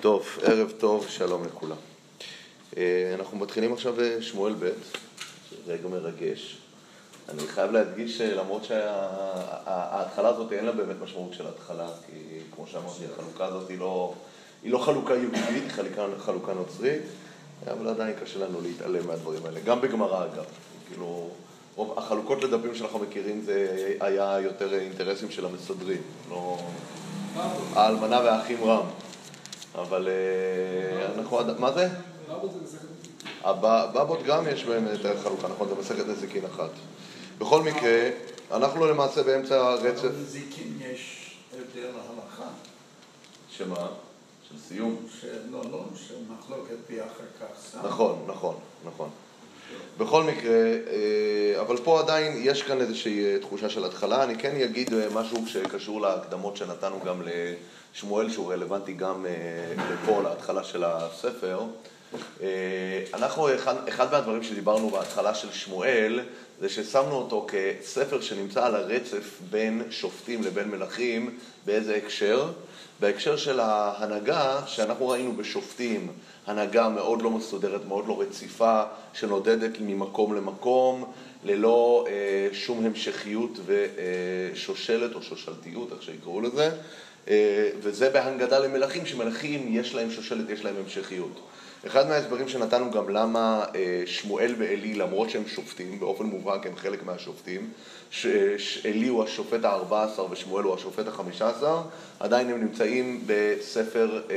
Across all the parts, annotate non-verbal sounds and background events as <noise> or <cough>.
טוב, ערב טוב, שלום לכולם. אה, אנחנו מתחילים עכשיו בשמואל ב', זה רגע מרגש. אני חייב להדגיש שלמרות שההתחלה הזאת אין לה באמת משמעות של התחלה, כי כמו שאמרתי, החלוקה הזאת היא לא, היא לא חלוקה יהודית, היא חלוקה, חלוקה נוצרית, אבל עדיין קשה לנו להתעלם מהדברים האלה. גם בגמרא אגב, כאילו, רוב החלוקות לדפים שאנחנו מכירים זה היה יותר אינטרסים של המסדרים, לא... האלמנה והאחים רם. אבל אה, אנחנו... מה זה? בבות גם יש בהם את החלוקה, נכון? זה מסכת נזיקין אחת. בכל מקרה, אנחנו למעשה באמצע הרצף... בנזיקין יש הבדל הלכה. שמה? של סיום? לא, לא, של מחלוקת בי אחר כך. נכון, נכון, נכון. בכל מקרה, אה, אבל פה עדיין יש כאן איזושהי אה, תחושה של התחלה. אני כן אגיד משהו שקשור להקדמות שנתנו גם לשמואל, שהוא רלוונטי גם לפה, להתחלה של הספר. אנחנו, אחד, אחד מהדברים שדיברנו בהתחלה של שמואל, זה ששמנו אותו כספר שנמצא על הרצף בין שופטים לבין מלכים, באיזה הקשר? בהקשר של ההנהגה שאנחנו ראינו בשופטים, הנהגה מאוד לא מסודרת, מאוד לא רציפה, שנודדת ממקום למקום, ללא אה, שום המשכיות ושושלת או שושלתיות, איך שיקראו לזה, אה, וזה בהנגדה למלכים, שמלכים יש להם שושלת, יש להם המשכיות. אחד מההסברים שנתנו גם למה אה, שמואל ועלי, למרות שהם שופטים, באופן מובהק הם חלק מהשופטים, שעלי הוא השופט ה-14 ושמואל הוא השופט ה-15, עדיין הם נמצאים בספר אה,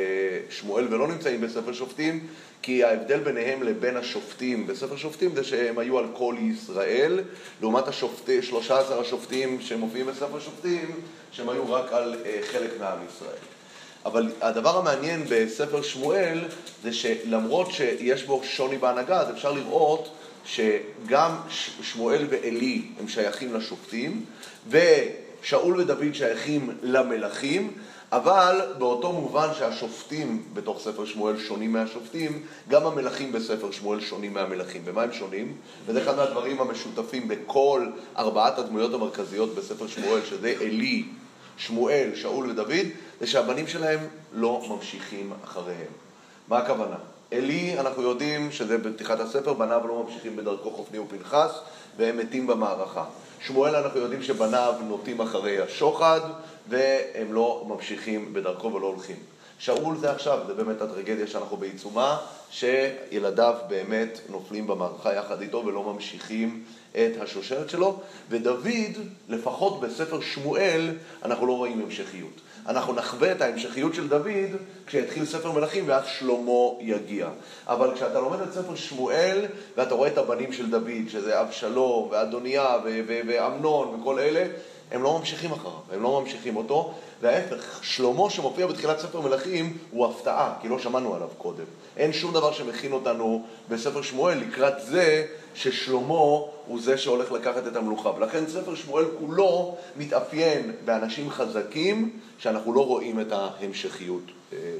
שמואל ולא נמצאים בספר שופטים, כי ההבדל ביניהם לבין השופטים בספר שופטים זה שהם היו על כל ישראל, לעומת השופטי, 13 השופטים שמופיעים בספר שופטים, שהם היו רק על אה, חלק מעם ישראל. אבל הדבר המעניין בספר שמואל זה שלמרות שיש בו שוני בהנהגה, אז אפשר לראות שגם שמואל ועלי הם שייכים לשופטים, ושאול ודוד שייכים למלכים, אבל באותו מובן שהשופטים בתוך ספר שמואל שונים מהשופטים, גם המלכים בספר שמואל שונים מהמלכים. במה הם שונים? וזה אחד מהדברים המשותפים בכל ארבעת הדמויות המרכזיות בספר שמואל, שזה עלי, שמואל, שאול ודוד, זה שהבנים שלהם לא ממשיכים אחריהם. מה הכוונה? עלי, אנחנו יודעים שזה בפתיחת הספר, בניו לא ממשיכים בדרכו חופני ופנחס, והם מתים במערכה. שמואל, אנחנו יודעים שבניו נוטים אחרי השוחד, והם לא ממשיכים בדרכו ולא הולכים. שאול זה עכשיו, זה באמת הטרגדיה שאנחנו בעיצומה, שילדיו באמת נופלים במערכה יחד איתו ולא ממשיכים את השושלת שלו, ודוד, לפחות בספר שמואל, אנחנו לא רואים המשכיות. אנחנו נחווה את ההמשכיות של דוד כשיתחיל ספר מלכים ואז שלמה יגיע. אבל כשאתה לומד את ספר שמואל ואתה רואה את הבנים של דוד, שזה אבשלום ואדוניה ואמנון וכל אלה, הם לא ממשיכים אחריו, הם לא ממשיכים אותו, וההפך, שלמה שמופיע בתחילת ספר מלכים הוא הפתעה, כי לא שמענו עליו קודם. אין שום דבר שמכין אותנו בספר שמואל לקראת זה ששלמה הוא זה שהולך לקחת את המלוכה. ולכן ספר שמואל כולו מתאפיין באנשים חזקים שאנחנו לא רואים את ההמשכיות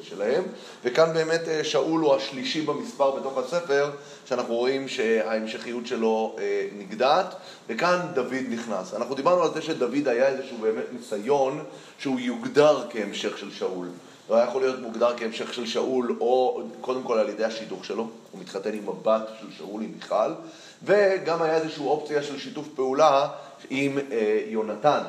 שלהם. וכאן באמת אה, שאול הוא השלישי במספר בתוך הספר, שאנחנו רואים שההמשכיות שלו אה, נגדעת, וכאן דוד נכנס. אנחנו דיברנו על זה שדוד היה איזשהו באמת ניסיון שהוא יוגדר כהמשך של שאול. לא היה יכול להיות מוגדר כהמשך של שאול, או קודם כל על ידי השידוך שלו, הוא מתחתן עם הבת של שאול, עם מיכל, וגם היה איזושהי אופציה של שיתוף פעולה עם אה, יונתן.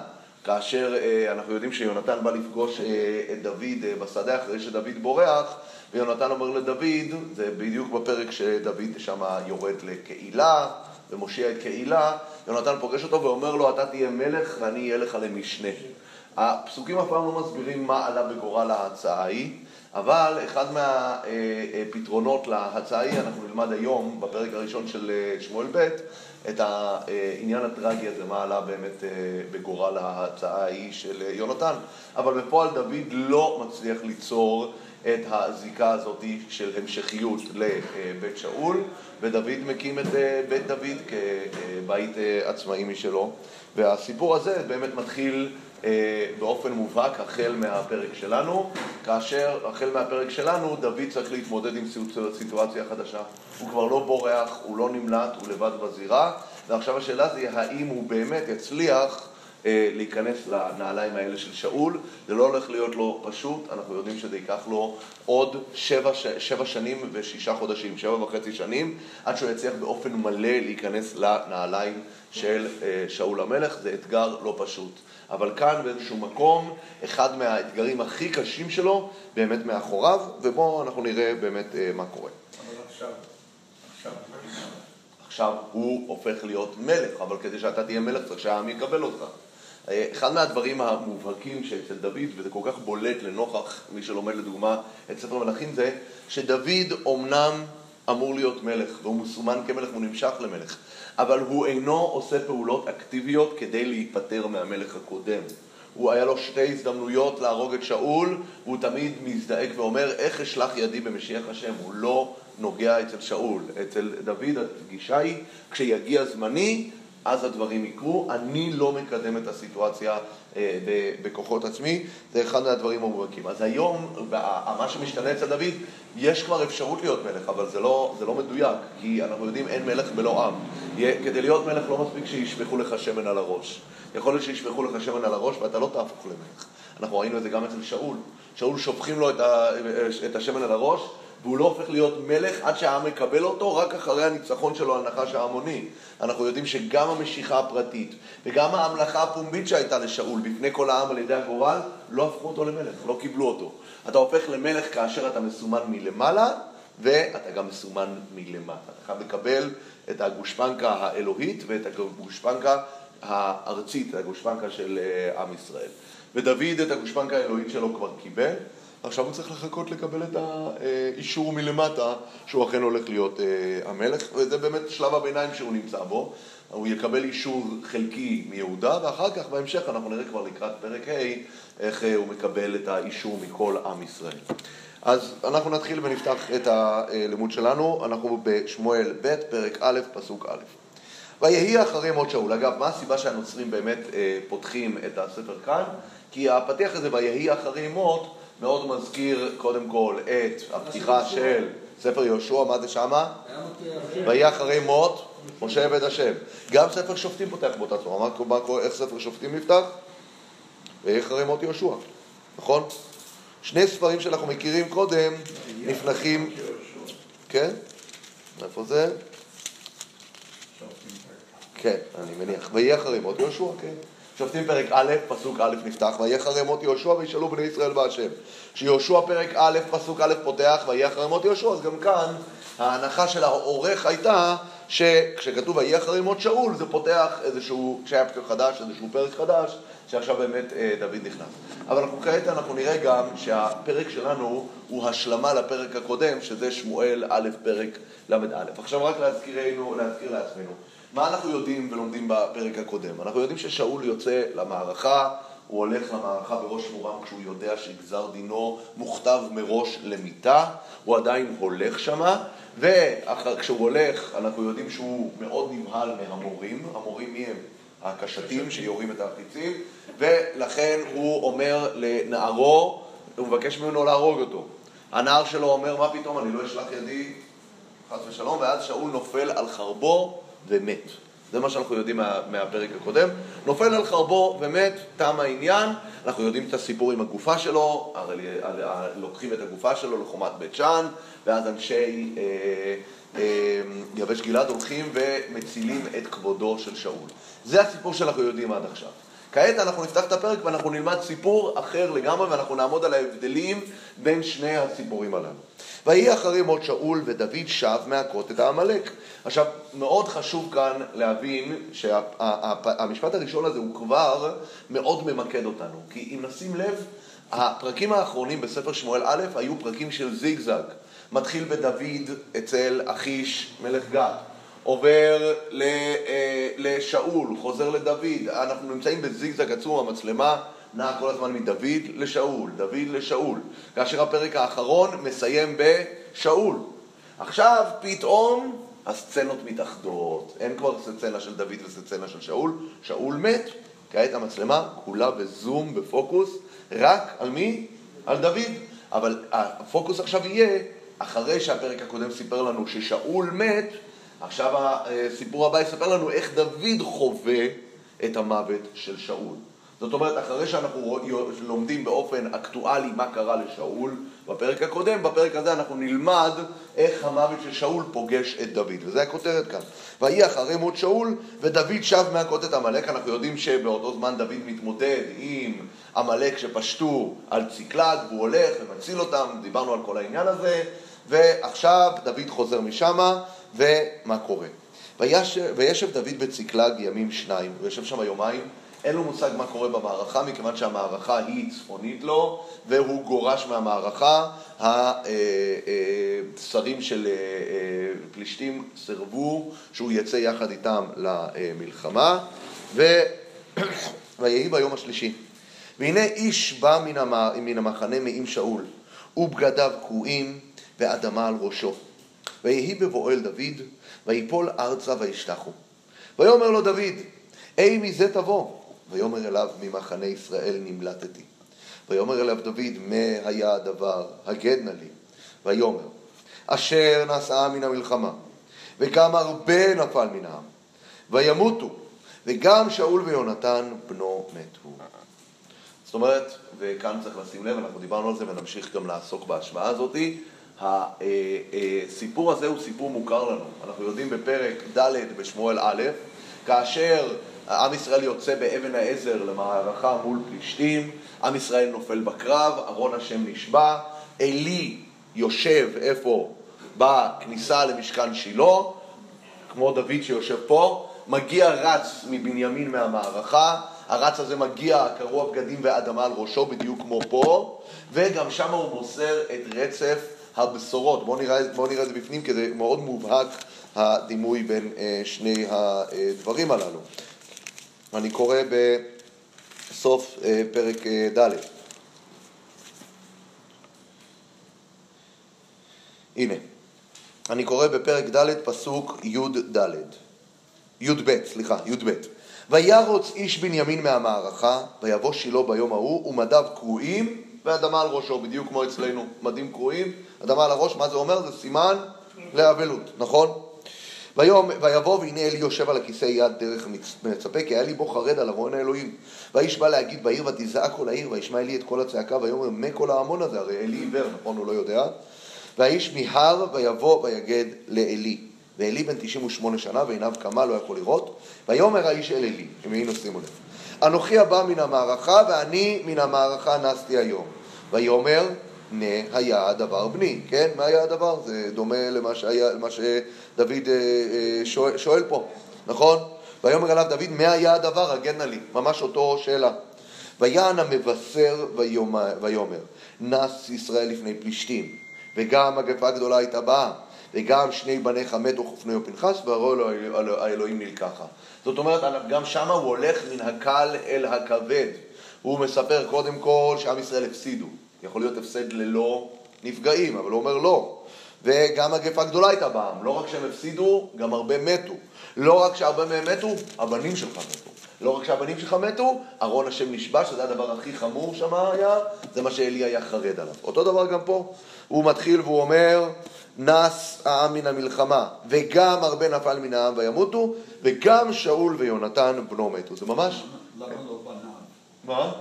כאשר אה, אנחנו יודעים שיונתן בא לפגוש אה, את דוד אה, בשדה אחרי שדוד בורח, ויונתן אומר לדוד, זה בדיוק בפרק שדוד שם יורד לקהילה ומושיע את קהילה, יונתן פוגש אותו ואומר לו, אתה תהיה מלך ואני אהיה לך למשנה. הפסוקים אף פעם לא מסבירים מה עלה בגורל ההצעה ההיא, אבל אחד מהפתרונות להצעה ההיא, אנחנו נלמד היום, בפרק הראשון של שמואל ב', את העניין הטרגי הזה, מה עלה באמת בגורל ההצעה ההיא של יונתן. אבל בפועל דוד לא מצליח ליצור את הזיקה הזאת של המשכיות לבית שאול, ודוד מקים את בית דוד כבית עצמאי משלו. והסיפור הזה באמת מתחיל באופן מובהק החל מהפרק שלנו, כאשר החל מהפרק שלנו דוד צריך להתמודד עם סיטואציה חדשה. הוא כבר לא בורח, הוא לא נמלט, הוא לבד בזירה, ועכשיו השאלה זה האם הוא באמת יצליח אה, להיכנס לנעליים האלה של שאול. זה לא הולך להיות לו פשוט, אנחנו יודעים שזה ייקח לו עוד שבע, שבע שנים ושישה חודשים, שבע וחצי שנים, עד שהוא יצליח באופן מלא להיכנס לנעליים של אה, שאול המלך. זה אתגר לא פשוט. אבל כאן באיזשהו מקום, אחד מהאתגרים הכי קשים שלו באמת מאחוריו, ובואו אנחנו נראה באמת אה, מה קורה. אבל עכשיו, עכשיו, עכשיו הוא הופך להיות מלך, אבל כדי שאתה תהיה מלך צריך שהעם יקבל אותך. אה, אחד מהדברים המובהקים שאצל דוד, וזה כל כך בולט לנוכח מי שלומד לדוגמה את ספר מלכים, זה שדוד אומנם אמור להיות מלך, והוא מסומן כמלך והוא נמשך למלך, אבל הוא אינו עושה פעולות אקטיביות כדי להיפטר מהמלך הקודם. הוא היה לו שתי הזדמנויות להרוג את שאול, והוא תמיד מזדעק ואומר, איך אשלח ידי במשיח השם? הוא לא נוגע אצל שאול. אצל דוד הפגישה היא, כשיגיע זמני, אז הדברים יקרו. אני לא מקדם את הסיטואציה אה, בכוחות עצמי, זה אחד מהדברים המובהקים. אז היום, מה שמשתנה אצל דוד, יש כבר אפשרות להיות מלך, אבל זה לא, זה לא מדויק, כי אנחנו יודעים אין מלך בלא עם. כדי להיות מלך לא מספיק שישפכו לך שמן על הראש. יכול להיות שישפכו לך שמן על הראש ואתה לא תהפוך למלך. אנחנו ראינו את זה גם אצל שאול. שאול שופכים לו את, ה, את השמן על הראש, והוא לא הופך להיות מלך עד שהעם מקבל אותו, רק אחרי הניצחון שלו על נחש ההמוני. אנחנו יודעים שגם המשיכה הפרטית וגם ההמלכה הפומבית שהייתה לשאול בפני כל העם על ידי הגורל, לא הפכו אותו למלך, לא קיבלו אותו. אתה הופך למלך כאשר אתה מסומן מלמעלה, ואתה גם מסומן מלמטה. אתה חייב לקבל את הגושפנקה האלוהית ואת הגושפנקה הארצית, את הגושפנקה של אה, עם ישראל. ודוד את הגושפנקה האלוהית שלו כבר קיבל, עכשיו הוא צריך לחכות לקבל את האישור מלמטה שהוא אכן הולך להיות אה, המלך, וזה באמת שלב הביניים שהוא נמצא בו. הוא יקבל אישור חלקי מיהודה, ואחר כך בהמשך אנחנו נראה כבר לקראת פרק ה' איך אה, הוא מקבל את האישור מכל עם ישראל. אז אנחנו נתחיל ונפתח את הלימוד שלנו, אנחנו בשמואל ב', פרק א', פסוק א'. ויהי אחרי מות שאול. אגב, מה הסיבה שהנוצרים באמת אה, פותחים את הספר כאן? כי הפתיח הזה, ויהי אחרי מות, מאוד מזכיר קודם כל את הפתיחה של ספר יהושע, מה זה שמה? ויהי אחרי מות, משה עבד השם. גם ספר שופטים פותח באותה צורה. מה, איך ספר שופטים נפתח? ויהי אחרי מות יהושע, נכון? שני ספרים שאנחנו מכירים קודם נפנחים... כן? איפה זה? כן, אני מניח. ויהי אחרי מות יהושע, כן. שופטים פרק א', פסוק א' נפתח, ויהי אחרי מות יהושע וישאלו בני ישראל בהשם. כשיהושע פרק א', פסוק א' פותח, ויהי אחרי מות יהושע, אז גם כאן ההנחה של העורך הייתה שכשכתוב ויהי אחרי מות שאול, זה פותח איזשהו צ'פטר חדש, איזשהו פרק חדש, שעכשיו באמת אה, דוד נכנס. אבל אנחנו כעת אנחנו נראה גם שהפרק שלנו הוא השלמה לפרק הקודם, שזה שמואל א', פרק ל"א. עכשיו רק להזכירנו, להזכיר לעצמנו. מה אנחנו יודעים ולומדים בפרק הקודם? אנחנו יודעים ששאול יוצא למערכה, הוא הולך למערכה בראש מורם כשהוא יודע שגזר דינו מוכתב מראש למיתה, הוא עדיין הולך שמה, וכשהוא הולך אנחנו יודעים שהוא מאוד נבהל מהמורים, המורים מי הם? הקשתים שיורים את החיצים, ולכן הוא אומר לנערו, הוא מבקש ממנו להרוג אותו. הנער שלו אומר, מה פתאום, אני לא אשלח ידי, חס ושלום, ואז שאול נופל על חרבו ומת. זה מה שאנחנו יודעים מה, מהפרק הקודם. נופל על חרבו ומת, תם העניין. אנחנו יודעים את הסיפור עם הגופה שלו, הרי לוקחים את הגופה שלו לחומת בית שאן, ואז אנשי אה, אה, יבש גלעד הולכים ומצילים את כבודו של שאול. זה הסיפור שאנחנו יודעים עד עכשיו. כעת אנחנו נפתח את הפרק ואנחנו נלמד סיפור אחר לגמרי ואנחנו נעמוד על ההבדלים בין שני הסיפורים הללו. ויהי אחרי מות שאול ודוד שב מהכות את העמלק. עכשיו, מאוד חשוב כאן להבין שהמשפט הראשון הזה הוא כבר מאוד ממקד אותנו. כי אם נשים לב, הפרקים האחרונים בספר שמואל א' היו פרקים של זיגזג. מתחיל בדוד אצל אחיש מלך גת. עובר אה, לשאול, חוזר לדוד, אנחנו נמצאים בזיגזג עצום, המצלמה נעה כל הזמן מדוד לשאול, דוד לשאול, כאשר הפרק האחרון מסיים בשאול. עכשיו פתאום הסצנות מתאחדות, אין כבר סצנה של דוד וסצנה של שאול, שאול מת, כעת המצלמה כולה בזום, בפוקוס, רק על מי? על דוד. אבל הפוקוס עכשיו יהיה, אחרי שהפרק הקודם סיפר לנו ששאול מת, עכשיו הסיפור הבא יספר לנו איך דוד חווה את המוות של שאול. זאת אומרת, אחרי שאנחנו לומדים באופן אקטואלי מה קרה לשאול בפרק הקודם, בפרק הזה אנחנו נלמד איך המוות של שאול פוגש את דוד, וזה הכותרת כאן. ויהי אחרי מות שאול, ודוד שב מהכות את עמלק, אנחנו יודעים שבאותו זמן דוד מתמודד עם עמלק שפשטו על ציקלג, והוא הולך ומציל אותם, דיברנו על כל העניין הזה, ועכשיו דוד חוזר משמה, ומה קורה? וישב דוד בציקלג ימים שניים, הוא יושב שם יומיים, אין לו מושג מה קורה במערכה, מכיוון שהמערכה היא צפונית לו, והוא גורש מהמערכה. השרים של אה, אה, פלישתים סירבו שהוא יצא יחד איתם למלחמה, <coughs> ויהי ביום השלישי. והנה איש בא מן המחנה מעם שאול, ובגדיו קרועים, ואדמה על ראשו. ויהי בבואו אל דוד, ויפול ארצה וישתחו. ויאמר לו דוד, אי מזה תבוא? ויאמר אליו ממחנה ישראל נמלטתי. ויאמר אליו דוד, מה היה הדבר? הגד נא לי. ויאמר, אשר נסעה מן המלחמה, וגם הרבה נפל מן העם, וימותו, וגם שאול ויונתן בנו מתו. זאת אומרת, וכאן צריך לשים לב, אנחנו דיברנו על זה ונמשיך גם לעסוק בהשוואה הזאתי, הסיפור הזה הוא סיפור מוכר לנו. אנחנו יודעים בפרק ד' בשמואל א', כאשר עם ישראל יוצא באבן העזר למערכה מול פלישתים, עם ישראל נופל בקרב, ארון השם נשבע, עלי יושב איפה? בכניסה למשכן שילה, כמו דוד שיושב פה, מגיע רץ מבנימין מהמערכה, הרץ הזה מגיע קרוע בגדים ואדמה על ראשו, בדיוק כמו פה, וגם שם הוא מוסר את רצף הבשורות. בואו נראה, בוא נראה את זה בפנים, כי זה מאוד מובהק הדימוי בין אה, שני הדברים הללו. אני קורא בסוף אה, פרק אה, ד'. הנה, אני קורא בפרק ד' פסוק י"ד, י"ב, סליחה, י"ב. וירוץ איש בנימין מהמערכה, ויבוא שילה ביום ההוא, ומדיו קרועים, ואדמה על ראשו, בדיוק כמו אצלנו, מדים קרועים, אדמה על הראש, מה זה אומר? זה סימן לאבלות, נכון? ויום, ויבוא והנה אלי יושב על הכיסא יד דרך מצפה, כי היה ליבו חרד על ארון האלוהים. והאיש בא להגיד בעיר ותזעק כל העיר, וישמע אלי את כל הצעקה, ויאמר מה כל ההמון הזה, הרי אלי עיוור, נכון, הוא לא יודע. והאיש מיהר ויבוא ויגד לאלי. ואלי בן 98 שנה ועיניו כמה לא יכול לראות. ויאמר האיש אל אלי, אם היינו שימו לב. אנוכי הבא מן המערכה ואני מן המערכה נסתי היום. ויאמר נה היה הדבר בני, כן? מה היה הדבר? זה דומה למה, שהיה, למה שדוד אה, אה, שואל, שואל פה, נכון? ויאמר אליו דוד, מה היה הדבר? הגן נא לי. ממש אותו שאלה. ויען המבשר ויאמר, נס ישראל לפני פלישתים, וגם מגפה גדולה הייתה באה, וגם שני בניך מתו חופני ופנחס, והראו לו האלוהים נלקחה. זאת אומרת, גם שם הוא הולך מן הקל אל הכבד. הוא מספר קודם כל שעם ישראל הפסידו. יכול להיות הפסד ללא נפגעים, אבל הוא אומר לא. וגם מגפה גדולה הייתה בעם, לא רק שהם הפסידו, גם הרבה מתו. לא רק שהרבה מהם מתו, הבנים שלך מתו. לא רק שהבנים שלך מתו, ארון השם נשבע, שזה הדבר הכי חמור שם היה, זה מה שאלי היה חרד עליו. אותו דבר גם פה, הוא מתחיל והוא אומר, נס העם מן המלחמה, וגם הרבה נפל מן העם וימותו, וגם שאול ויונתן בנו מתו. זה ממש... למה לא בניו? מה?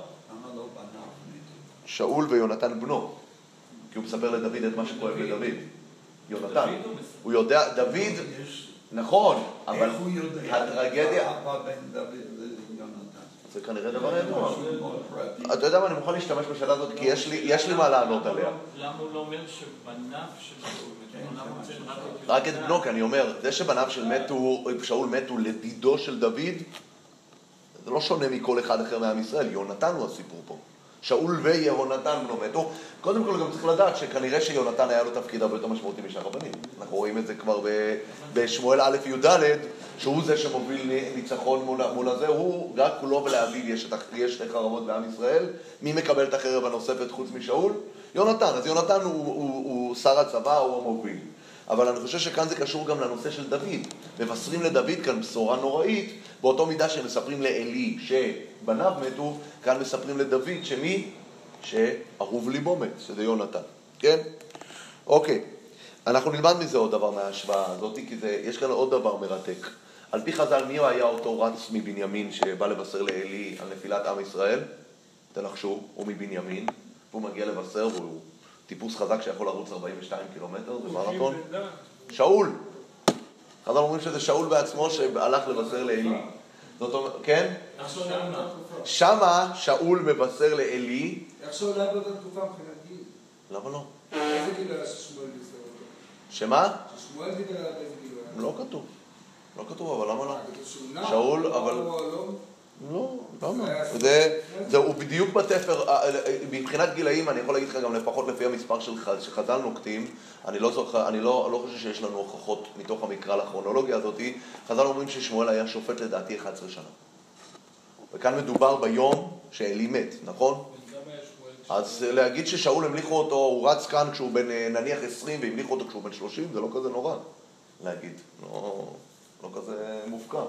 שאול ויונתן בנו. כי הוא מספר לדוד את מה שכואב לדוד. יונתן. הוא יודע, דוד, נכון, אבל הטרגדיה... זה כנראה דבר ידוע. אתה יודע מה, אני מוכן להשתמש בשאלה הזאת, כי יש לי מה לענות עליה. למה הוא לא אומר שבניו של שאול, רק את בנו, כי אני אומר, זה שבניו של שאול מתו לדידו של דוד, זה לא שונה מכל אחד אחר מעם ישראל, יונתן הוא הסיפור פה. שאול ויהונתן בנו מתו. קודם כל גם צריך לדעת שכנראה שיונתן היה לו תפקיד הרבה יותר משמעותי משאר הבנים. אנחנו רואים את זה כבר בשמואל א' י"ד, שהוא זה שמוביל ניצחון מול, מול הזה, הוא רק כולו ולאביו יש שתי חרבות בעם ישראל. מי מקבל את החרב הנוספת חוץ משאול? יונתן. אז יונתן הוא, הוא, הוא, הוא שר הצבא, הוא המוביל. אבל אני חושב שכאן זה קשור גם לנושא של דוד. מבשרים לדוד כאן בשורה נוראית, באותו מידה שמספרים לעלי שבניו מתו, כאן מספרים לדוד שמי? שאהוב ליבו מת, שזה יונתן, כן? אוקיי, אנחנו נלמד מזה עוד דבר מההשוואה הזאת, כי זה, יש כאן עוד דבר מרתק. על פי חז"ל, מי היה אותו רץ מבנימין שבא לבשר לעלי על נפילת עם ישראל? תנחשו, הוא מבנימין, והוא מגיע לבשר והוא טיפוס חזק שיכול לרוץ 42 קילומטר, זה מרתון. שאול. חז"ל אומרים שזה שאול בעצמו שהלך לבשר לעלי. זאת אומרת, כן? שמה שאול מבשר לעלי. איך שאול היה באותה תקופה מבחינת גיל? למה לא? איזה גיל היה ששמואל בישר אותו? שמה? ששמואל דיבר עליו איזה גיל הוא היה? לא כתוב. לא כתוב, אבל למה לא? נע? שאול, אבל- לא, למה? זה זה, הוא בדיוק בתפר, אה, אה, מבחינת גילאים, אני יכול להגיד לך גם לפחות לפי המספר שחז"ל נוקטים, אני לא זוכר, אני לא, לא חושב שיש לנו הוכחות מתוך המקרא לכרונולוגיה הזאת, חז"ל אומרים ששמואל היה שופט לדעתי 11 שנה. וכאן מדובר ביום שעלי מת, נכון? אז להגיד ששאול המליכו אותו, הוא רץ כאן כשהוא בן אה, נניח 20 והמליכו אותו כשהוא בן 30, זה לא כזה נורא להגיד, לא, לא כזה מופקע.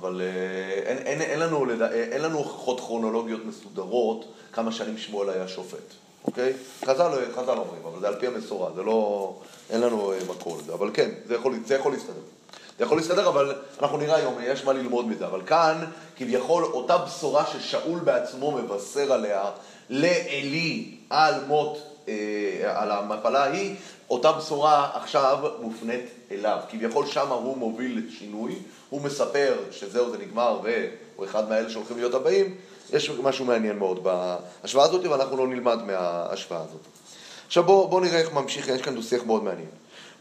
אבל אה, אין, אין, אין, לנו, אה, אין לנו הוכחות כרונולוגיות מסודרות כמה שנים שמואל היה שופט, אוקיי? חז"ל, חז"ל אומרים, אבל זה על פי המסורה, זה לא... אין לנו מקור לזה, אבל כן, זה יכול, זה יכול להסתדר. זה יכול להסתדר, אבל אנחנו נראה היום, יש מה ללמוד מזה. אבל כאן, כביכול, אותה בשורה ששאול בעצמו מבשר עליה לעלי על מות, אה, על המפלה ההיא, אותה בשורה עכשיו מופנית אליו. כביכול שמה הוא מוביל לשינוי, הוא מספר שזהו, זה נגמר, והוא אחד מהאלה שהולכים להיות הבאים. יש משהו מעניין מאוד בהשוואה הזאת, ואנחנו לא נלמד מההשוואה הזאת. עכשיו בואו בוא נראה איך ממשיך, יש כאן דו-שיח מאוד מעניין.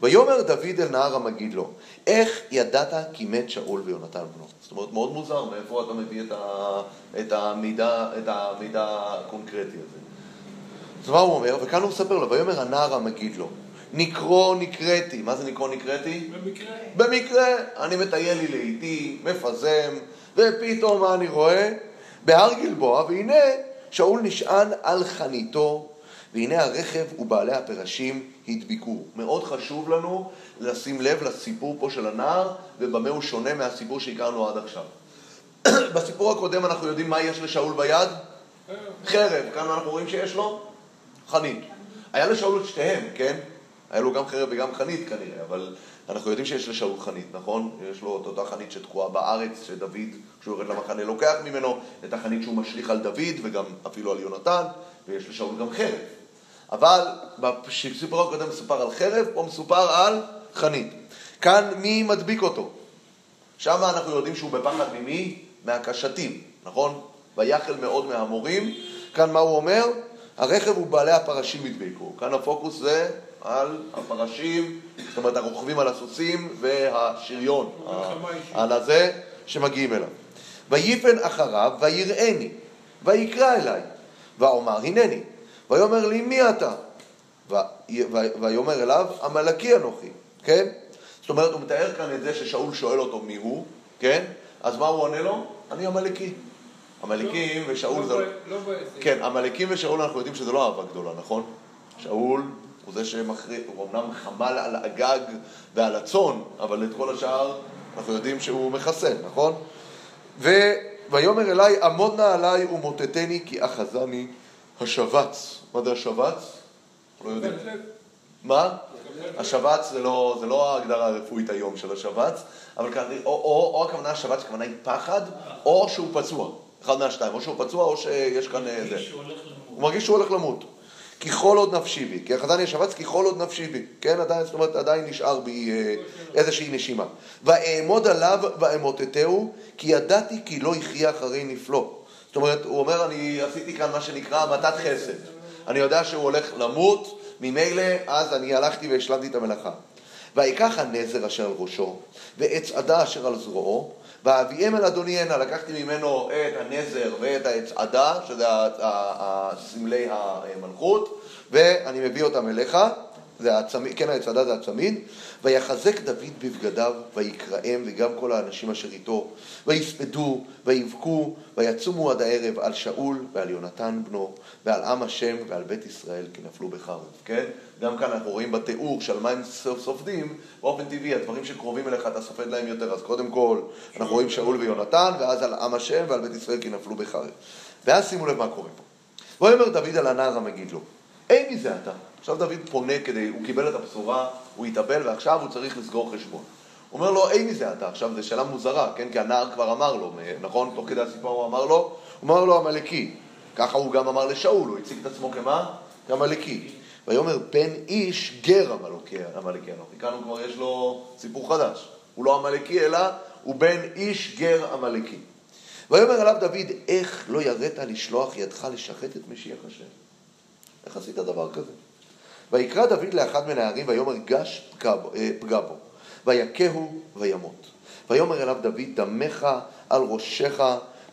ויאמר דוד אל נער המגיד לו, איך ידעת כי מת שאול ויונתן בנו? זאת אומרת, מאוד מוזר, מאיפה אתה מביא את, ה, את, המידע, את המידע הקונקרטי הזה. אז מה הוא אומר? וכאן הוא מספר לו, ויאמר הנער המגיד לו, נקרו נקראתי. מה זה נקרו נקראתי? במקרה. במקרה, אני מטייל לי לאיטי, מפזם, ופתאום מה אני רואה? בהר גלבוע, והנה שאול נשען על חניתו, והנה הרכב ובעלי הפרשים הדביקו. מאוד חשוב לנו לשים לב לסיפור פה של הנער, ובמה הוא שונה מהסיפור שהכרנו עד עכשיו. <coughs> בסיפור הקודם אנחנו יודעים מה יש לשאול ביד? חרב. כאן אנחנו רואים שיש לו חנית. היה לשאול את שתיהם, כן? היה לו גם חרב וגם חנית כנראה, אבל אנחנו יודעים שיש לשאול חנית, נכון? יש לו את אותה חנית שתקועה בארץ, שדוד, כשהוא יורד למחנה, לוקח ממנו את החנית שהוא משליך על דוד וגם אפילו על יונתן, ויש לשאול גם חרב. אבל בסיפור הקודם מסופר על חרב, פה מסופר על חנית. כאן מי מדביק אותו? שם אנחנו יודעים שהוא בפחד ממי? מהקשתים, נכון? ויחל מאוד מהמורים. כאן מה הוא אומר? הרכב ובעלי הפרשים הדביקו. כאן הפוקוס זה על הפרשים, זאת אומרת הרוכבים על הסוסים והשריון. על הזה שמגיעים אליו. ויפן אחריו ויראני, ויקרא אליי, ואומר הנני, ויאמר לי מי אתה? ויאמר אליו עמלקי אנוכי, כן? זאת אומרת, הוא מתאר כאן את זה ששאול שואל אותו מי הוא, כן? אז מה הוא עונה לו? אני עמלקי. עמלקים ושאול זה... לא ב- לא. כן, עמלקים ושאול אנחנו יודעים שזה לא אהבה גדולה, נכון? שאול הוא זה שמכריע, הוא אמנם חמל על הגג ועל הצאן, אבל את כל השאר אנחנו יודעים שהוא מחסן, נכון? ו... ויאמר אליי, עמוד נא עליי ומוטטני כי אחזני השבץ. מה זה השבץ? לא יודעים. מה? השבץ זה לא, זה לא ההגדרה הרפואית היום של השבץ, אבל כנראה, או, או, או הכוונה השבץ, הכוונה היא פחד, או שהוא פצוע. אחד מהשתיים, או שהוא פצוע או שיש כאן אה. הוא מרגיש שהוא הולך למות. ככל עוד נפשי בי, כי החזני השבץ ככל עוד נפשי בי, כן, עדיין, זאת אומרת, עדיין נשאר בי אה, איזושהי נשימה. ואעמוד עליו ואמוטטהו, כי ידעתי כי לא יחיה אחרי נפלו. זאת אומרת, הוא אומר, אני עשיתי כאן מה שנקרא המתת חסד. אני יודע שהוא הולך למות, ממילא אז אני הלכתי והשלמתי את המלאכה. ויקח הנזר אשר על ראשו, ועץ עדה אשר על זרועו, ואביאם אל אדוני הנה, לקחתי ממנו את הנזר ואת העץ עדה, שזה סמלי המלכות, ואני מביא אותם אליך, זה הצמיד, כן העץ עדה זה הצמיד, ויחזק דוד בבגדיו, ויקראם, וגם כל האנשים אשר איתו, ויספדו, ויבכו, ויצומו עד הערב על שאול ועל יונתן בנו, ועל עם השם ועל בית ישראל, כי נפלו בחרב, כן? גם כאן אנחנו רואים בתיאור של מה הם סופדים, באופן טבעי, הדברים שקרובים אליך אתה סופד להם יותר, אז קודם כל אנחנו רואים שאול ויונתן, ואז על עם השם ועל בית ישראל, כי נפלו בחרב. ואז שימו לב מה קורה פה. ויאמר דוד על הנער המגיד לו, אין מזה אתה. עכשיו דוד פונה כדי, הוא קיבל את הבשורה, הוא התאבל, ועכשיו הוא צריך לסגור חשבון. הוא אומר לו, אין מזה אתה. עכשיו, זו שאלה מוזרה, כן? כי הנער כבר אמר לו, נכון? תוך כדי הסיפור הוא אמר לו, הוא אמר לו עמלקי. ככה הוא גם אמר לשאול, הוא הציג את עצמו כמה? כעמלקי. ויאמר, בן איש גר עמלקי עמלקי אנוכי. כאן הוא כבר יש לו סיפור חדש. הוא לא עמלקי, אלא הוא בן איש גר עמלקי. ויאמר אליו דוד, איך לא יראת לשלוח ידך לשחט את משיח השם? איך עשית דבר כזה? ויקרא דוד לאחד מן הערים, ויאמר גש אה, פגע בו, ויכהו וימות. ויאמר אליו דוד, דמך על ראשך,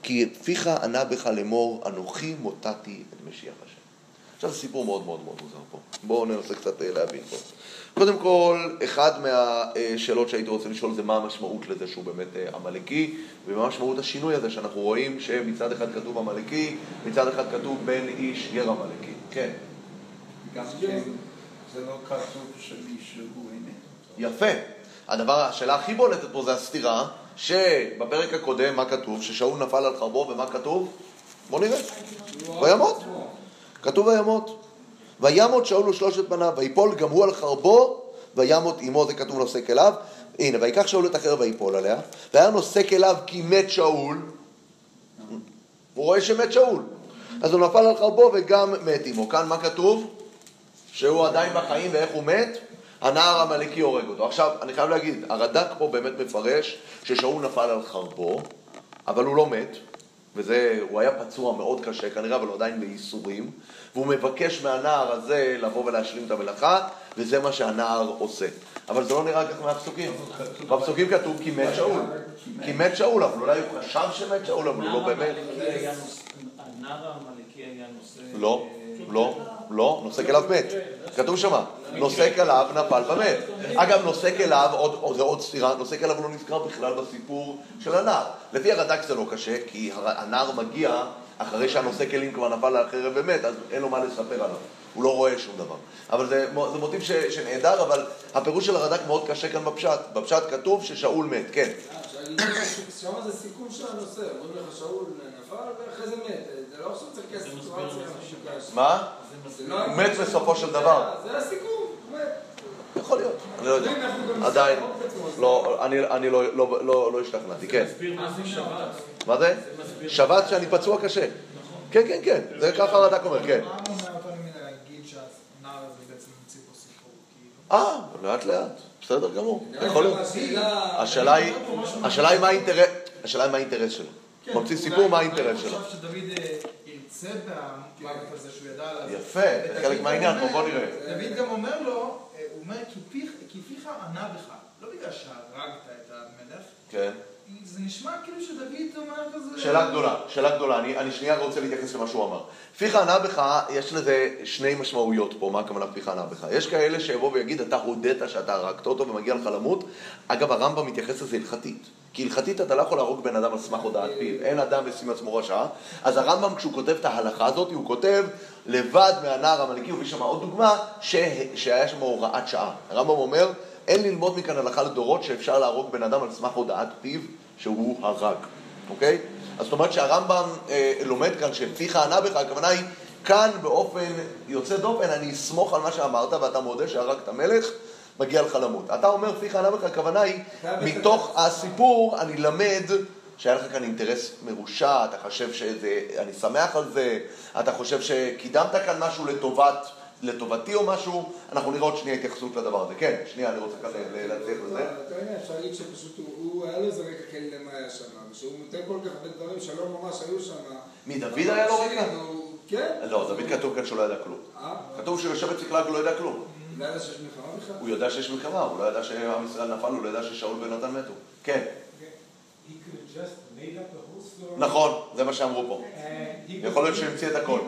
כי פיך ענה בך לאמור, אנוכי מוטטתי את משיח השם. עכשיו זה סיפור מאוד מאוד מאוד מוזר פה. בואו ננסה קצת אה, להבין פה. קודם כל, אחד מהשאלות שהייתי רוצה לשאול זה מה המשמעות לזה שהוא באמת אה, עמלקי, ומה משמעות השינוי הזה שאנחנו רואים שמצד אחד כתוב עמלקי, מצד אחד כתוב בן איש גר עמלקי. כן. גם כן, זה לא כתוב שמישהו אמת. יפה. הדבר, השאלה הכי בולטת פה זה הסתירה, שבפרק הקודם, מה כתוב? ששאול נפל על חרבו, ומה כתוב? בואו נראה. וימות. כתוב וימות. וימות שאול ושלושת בניו, ויפול גם הוא על חרבו, וימות עמו, זה כתוב נושא כליו. הנה, ויקח שאול את החרב ויפול עליה, והיה נושא כליו כי מת שאול. הוא רואה שמת שאול. אז הוא נפל על חרבו וגם מת עמו. כאן מה כתוב? שהוא עדיין בחיים ואיך הוא מת? הנער המלאקי הורג אותו. עכשיו, אני חייב להגיד, הרד"ק פה באמת מפרש ששאול נפל על חרבו, אבל הוא לא מת, וזה, הוא היה פצוע מאוד קשה כנראה, אבל הוא עדיין בייסורים, והוא מבקש מהנער הזה לבוא ולהשלים את המלאכה, וזה מה שהנער עושה. אבל זה לא נראה כך מהפסוקים. בפסוקים כתוב כי מת שאול. כי מת שאול, אבל אולי הוא חשב שמת שאול, אבל הוא לא באמת. הנער העמלקי היה נושא... לא, לא, לא, נושא כליו מת. כתוב שמה, נושא כליו נפל ומת. אגב, נושא כליו, עוד, עוד, זה עוד סתירה, נושא כליו לא נזכר בכלל בסיפור של הנער. לפי הרד"ק זה לא קשה, כי הנער מגיע אחרי שהנושא כלים כבר נפל על החרב ומת, אז אין לו מה לספר עליו. הוא לא רואה שום דבר. אבל זה, זה מוטיב ש, שנהדר, אבל הפירוש של הרד"ק מאוד קשה כאן בפשט. בפשט כתוב ששאול מת, כן. שם זה סיכום של הנושא, אומרים לך שאול נפל ואחרי זה מת. זה לא עכשיו צריך כסף. מה? לא הוא מת בסופו של דבר. זה הסיכום, הוא מת. יכול להיות, אני לא יודע. עדיין, לא, אני, לא, לא, לא, לא השתכנעתי, כן. מסביר מה זה שבת. מה זה? מסביר. שבת שאני פצוע קשה. כן, כן, כן, זה ככה הרד"ק אומר, כן. מה מונע אותנו מלהגיד שהנער הזה בעצם המציא פה סיפור? כאילו? אה, לאט לאט, בסדר גמור, גם יכול להיות. השאלה- השאלה היא, מה האינטרס, שלו. מוציא סיפור, מה האינטרס שלו. ירצה במוות הזה שהוא ידע לעשות. יפה, זה חלק מהעניין, פה, בוא נראה. דוד גם אומר לו, אה, הוא אומר, "כי פיך- כי פיך ענה בך, לא בגלל שהרגת את המלך, כן. זה נשמע כאילו שדוד אומר כזה... שאלה גדולה, שאלה גדולה, אני, אני שנייה רוצה להתייחס למה שהוא אמר. פיך ענה בך, יש לזה שני משמעויות פה, מה הכוונה פיך ענה בך. יש כאלה שיבוא ויגיד, אתה הודית שאתה הרגת אותו ומגיע לך למות. אגב, הרמב"ם מתייחס לזה הלכתית. כי הלכתית אתה לא יכול להרוג בן אדם על סמך הודעת פיו, אין אדם ושים עצמו רשע. אז הרמב"ם כשהוא כותב את ההלכה הזאת, הוא כותב לבד מהנער המלכי, הוא שם עוד דוגמה, ש... שהיה שם הוראת שעה. הרמב"ם אומר, אין ללמוד מכאן הלכה לדורות שאפשר להרוג בן אדם על סמך הודעת פיו שהוא הרג, אוקיי? אז זאת אומרת שהרמב"ם אה, לומד כאן שפיך ענה בך, הכוונה היא כאן באופן יוצא דופן, אני אסמוך על מה שאמרת ואתה מודה שהרגת מלך, מגיע לך למות. אתה אומר פיך ענה בך, הכוונה היא, מתוך הסיפור אני למד שהיה לך כאן אינטרס מרושע, אתה חושב שזה, אני שמח על זה, אתה חושב שקידמת כאן משהו לטובת, לטובתי או משהו, אנחנו נראה עוד שנייה התייחסות לדבר הזה. כן, שנייה, אני רוצה כאן להצליח לזה. אתה יודע, אפשר להגיד שפשוט הוא- הוא, היה לו איזה רקע כן למה היה שם, ושהוא נותן כל כך הרבה דברים שלא ממש היו שם. מי, דוד היה לו רקע? הוא- כן. לא, דוד כתוב כאן שהוא לא ידע כלום. אה? כתוב שהוא יושב בצקלג ולא ידע כלום. לא ידע שיש מלחמה בכלל? הוא יודע שיש מלחמה, הוא לא ידע שעם ישראל נפל, הוא לא ידע ששאול ונתן מתו. כן, story. נכון, זה מה שאמרו פה. יכול להיות שהוא המציא את הכל.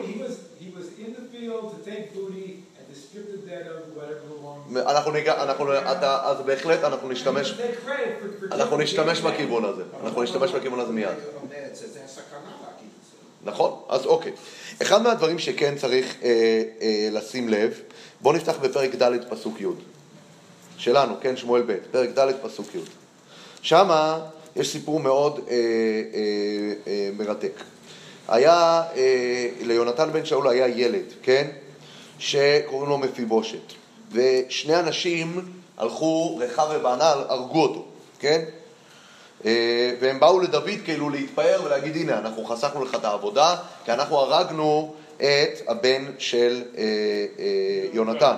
אנחנו ניגע, אנחנו, אתה, אז בהחלט אנחנו נשתמש, אנחנו נשתמש בכיוון הזה. אנחנו נשתמש בכיוון הזה מיד. נכון? אז אוקיי. אחד מהדברים שכן צריך אה, אה, לשים לב, בואו נפתח בפרק ד' פסוק י'. שלנו, כן, שמואל ב', פרק ד' פסוק י'. שמה יש סיפור מאוד אה, אה, אה, מרתק. היה, אה, ליונתן בן שאול היה ילד, כן? שקוראים לו מפיבושת. ושני אנשים הלכו, רחב ובענה, הרגו אותו. כן? אה, והם באו לדוד כאילו להתפאר ולהגיד, הנה, אנחנו חסכנו לך את העבודה, כי אנחנו הרגנו את הבן של אה, אה, יונתן,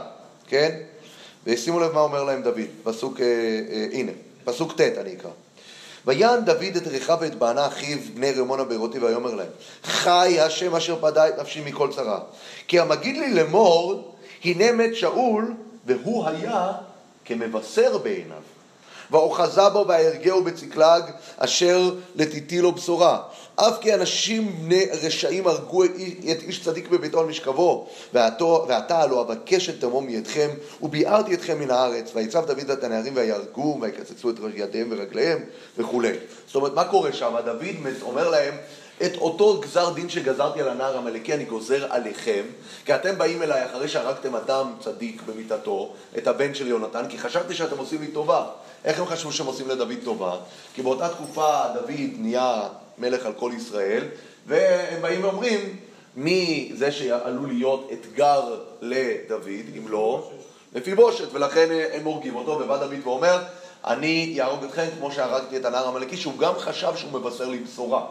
כן? ושימו לב מה אומר להם דוד, פסוק, הנה, פסוק ט' אני אקרא. ויען דוד את רכיו ואת בענה אחיו בני רמונה בירותי ויאמר להם חי השם אשר פדה את נפשי מכל צרה כי המגיד לי לאמור הנה מת שאול והוא היה כמבשר בעיניו ואוחזה בו והרגהו בצקלג, אשר לתיתי לו בשורה. אף כי אנשים בני רשעים הרגו את איש צדיק בביתו על משכבו, ועתה הלא אבקש את דמו מידכם, וביערתי אתכם מן הארץ, ויצב דוד את הנערים ויהרגו, ויקצצו את ידיהם ורגליהם וכולי. זאת אומרת, מה קורה שם? דוד אומר להם, את אותו גזר דין שגזרתי על הנער המלכי אני גוזר עליכם, כי אתם באים אליי אחרי שהרגתם אדם צדיק במיטתו, את הבן של יונתן, כי חשבתי שאתם עושים לי טובה. איך הם חשבו שהם עושים לדוד טובה? כי באותה תקופה דוד נהיה מלך על כל ישראל, והם באים ואומרים, מי זה שעלול להיות אתגר לדוד, אם לא, לפי בושת, ולכן הם הורגים אותו, ובא דוד ואומר, אני אהרוג אתכם כמו שהרגתי את הנער המלכי, שהוא גם חשב שהוא מבשר לי בשורה.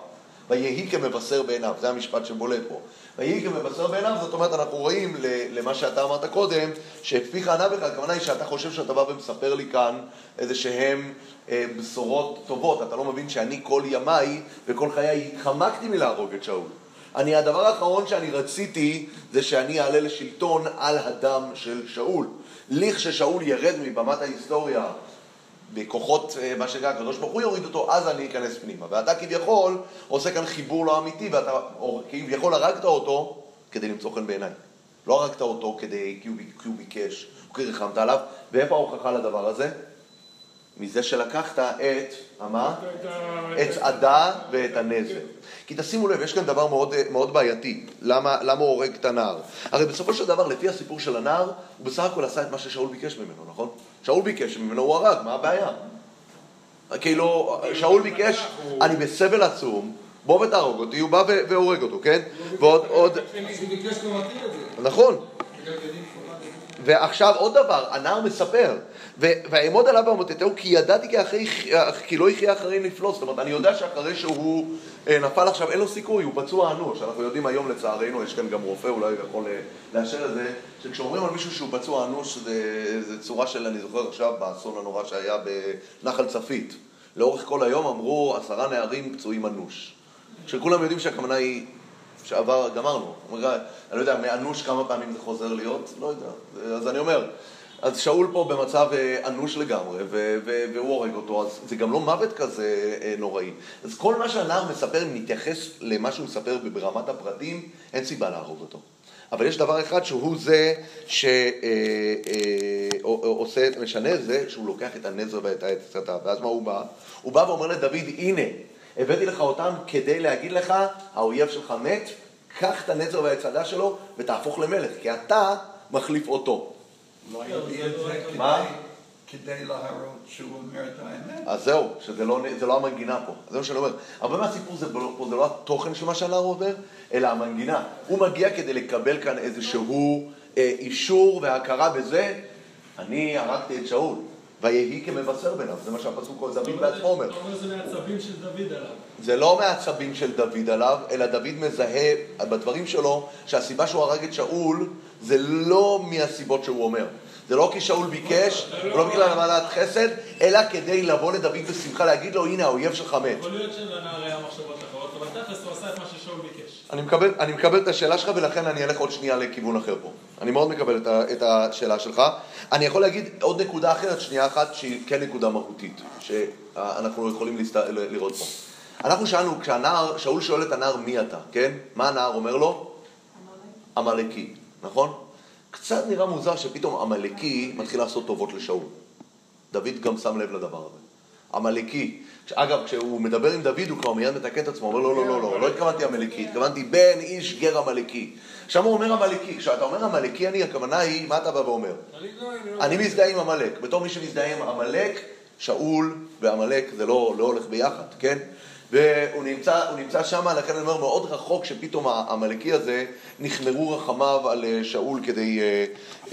ויהי כמבשר בעיניו, זה המשפט שבולט פה. ויהי כמבשר בעיניו, זאת אומרת, אנחנו רואים למה שאתה אמרת קודם, שפיך ענה בך, הכוונה היא שאתה חושב שאתה בא ומספר לי כאן איזה שהם אה, בשורות טובות. אתה לא מבין שאני כל ימיי וכל חיי התחמקתי מלהרוג את שאול. אני, הדבר האחרון שאני רציתי זה שאני אעלה לשלטון על הדם של שאול. לכששאול ירד מבמת ההיסטוריה בכוחות, אה, מה שנקרא, הקדוש ברוך הוא יוריד אותו, אז אני אכנס פנימה. ואתה כביכול עושה כאן חיבור לא אמיתי, ואתה כביכול הרגת אותו כדי למצוא חן בעיניי. לא הרגת אותו כדי, כי הוא, כי הוא ביקש, או כי ריחמת עליו. ואיפה ההוכחה לדבר הזה? מזה שלקחת את, מה? את עדה ואת הנזר. כי תשימו לב, יש כאן דבר מאוד, מאוד בעייתי. למה, למה הוא הורג את הנער? הרי בסופו של דבר, לפי הסיפור של הנער, הוא בסך הכל עשה את מה ששאול ביקש ממנו, נכון? שאול ביקש ממנו, הוא הרג, מה הבעיה? כאילו, שאול ביקש, אני בסבל עצום, בוא ותהרוג אותי, הוא בא והורג אותו, כן? ועוד, עוד... נכון. ועכשיו עוד דבר, הנער מספר, ואעמוד עליו ואמותתהו כי ידעתי כי, אחרי, כי לא יחיה אחרי נפלוט, זאת אומרת, אני יודע שאחרי שהוא אה, נפל עכשיו, אין לו סיכוי, הוא פצוע אנוש, אנחנו יודעים היום לצערנו, יש כאן גם רופא, אולי יכול אה, לאשר את זה, שכשאומרים על מישהו שהוא פצוע אנוש, זה, זה צורה של, אני זוכר עכשיו, באסון הנורא שהיה בנחל צפית, לאורך כל היום אמרו עשרה נערים פצועים אנוש, שכולם יודעים שהכוונה היא שעבר, גמרנו. אני לא יודע, מאנוש כמה פעמים זה חוזר להיות? לא יודע. אז אני אומר, אז שאול פה במצב אה, אנוש לגמרי, והוא הורג אותו, אז זה גם לא מוות כזה אה, נוראי. אז כל מה שהנער מספר, אם נתייחס למה שהוא מספר ברמת הפרטים, אין סיבה להרוג אותו. אבל יש דבר אחד שהוא זה שעושה, אה, משנה זה שהוא לוקח את הנזר ואת העצתה. ואז מה הוא בא? הוא בא ואומר לדוד, הנה, הבאתי לך אותם כדי להגיד לך, האויב שלך מת, קח את הנזר והצעדה שלו ותהפוך למלך, כי אתה מחליף אותו. לא מה? כדי להראות שהוא אומר את האמת. אז זהו, שזה לא, לא המנגינה פה. זה מה שאני אומר. הרבה מהסיפור זה, פה, זה לא התוכן של מה שהנער עובר, אלא המנגינה. הוא מגיע כדי לקבל כאן איזשהו אה, אישור והכרה בזה, אני הרגתי את שאול. ויהי כמבשר ביניו, זה מה שהפסוק דוד בעצמו אומר. אתה אומר זה מעצבים של דוד עליו. זה לא מעצבים של דוד עליו, אלא דוד מזהה בדברים שלו שהסיבה שהוא הרג את שאול זה לא מהסיבות שהוא אומר. זה לא כי שאול ביקש, ולא בגלל המעלת חסד, אלא כדי לבוא לדוד בשמחה, להגיד לו, הנה האויב שלך מת. יכול להיות שלנער היה מחשבות אחרות, אבל תכלס הוא עשה את מה ששאול ביקש. אני מקבל את השאלה שלך ולכן אני אלך עוד שנייה לכיוון אחר פה. אני מאוד מקבל את, ה, את השאלה שלך. אני יכול להגיד עוד נקודה אחרת, שנייה אחת, שהיא כן נקודה מהותית, שאנחנו יכולים להסת... לראות פה. אנחנו שאלנו, כשהנער, שאול שואל את הנער מי אתה, כן? מה הנער אומר לו? עמלקי, נכון? קצת נראה מוזר שפתאום עמלקי מתחיל לעשות טובות לשאול. דוד גם שם לב לדבר הזה. עמלקי. אגב, כשהוא מדבר עם דוד הוא כבר מיד מתקן את עצמו, הוא אומר לא, לא, לא, לא, לא התכוונתי עמלקי, התכוונתי בן איש גר עמלקי. עכשיו הוא אומר עמלקי, כשאתה אומר עמלקי אני, הכוונה היא, מה אתה בא ואומר? אני מזדהה עם עמלק. בתור מי שמזדהה עם עמלק, שאול ועמלק זה לא, לא הולך ביחד, כן? והוא נמצא, נמצא שם, לכן אני אומר, מאוד רחוק שפתאום העמלקי הזה, נחמרו רחמיו על אה, שאול כדי אה,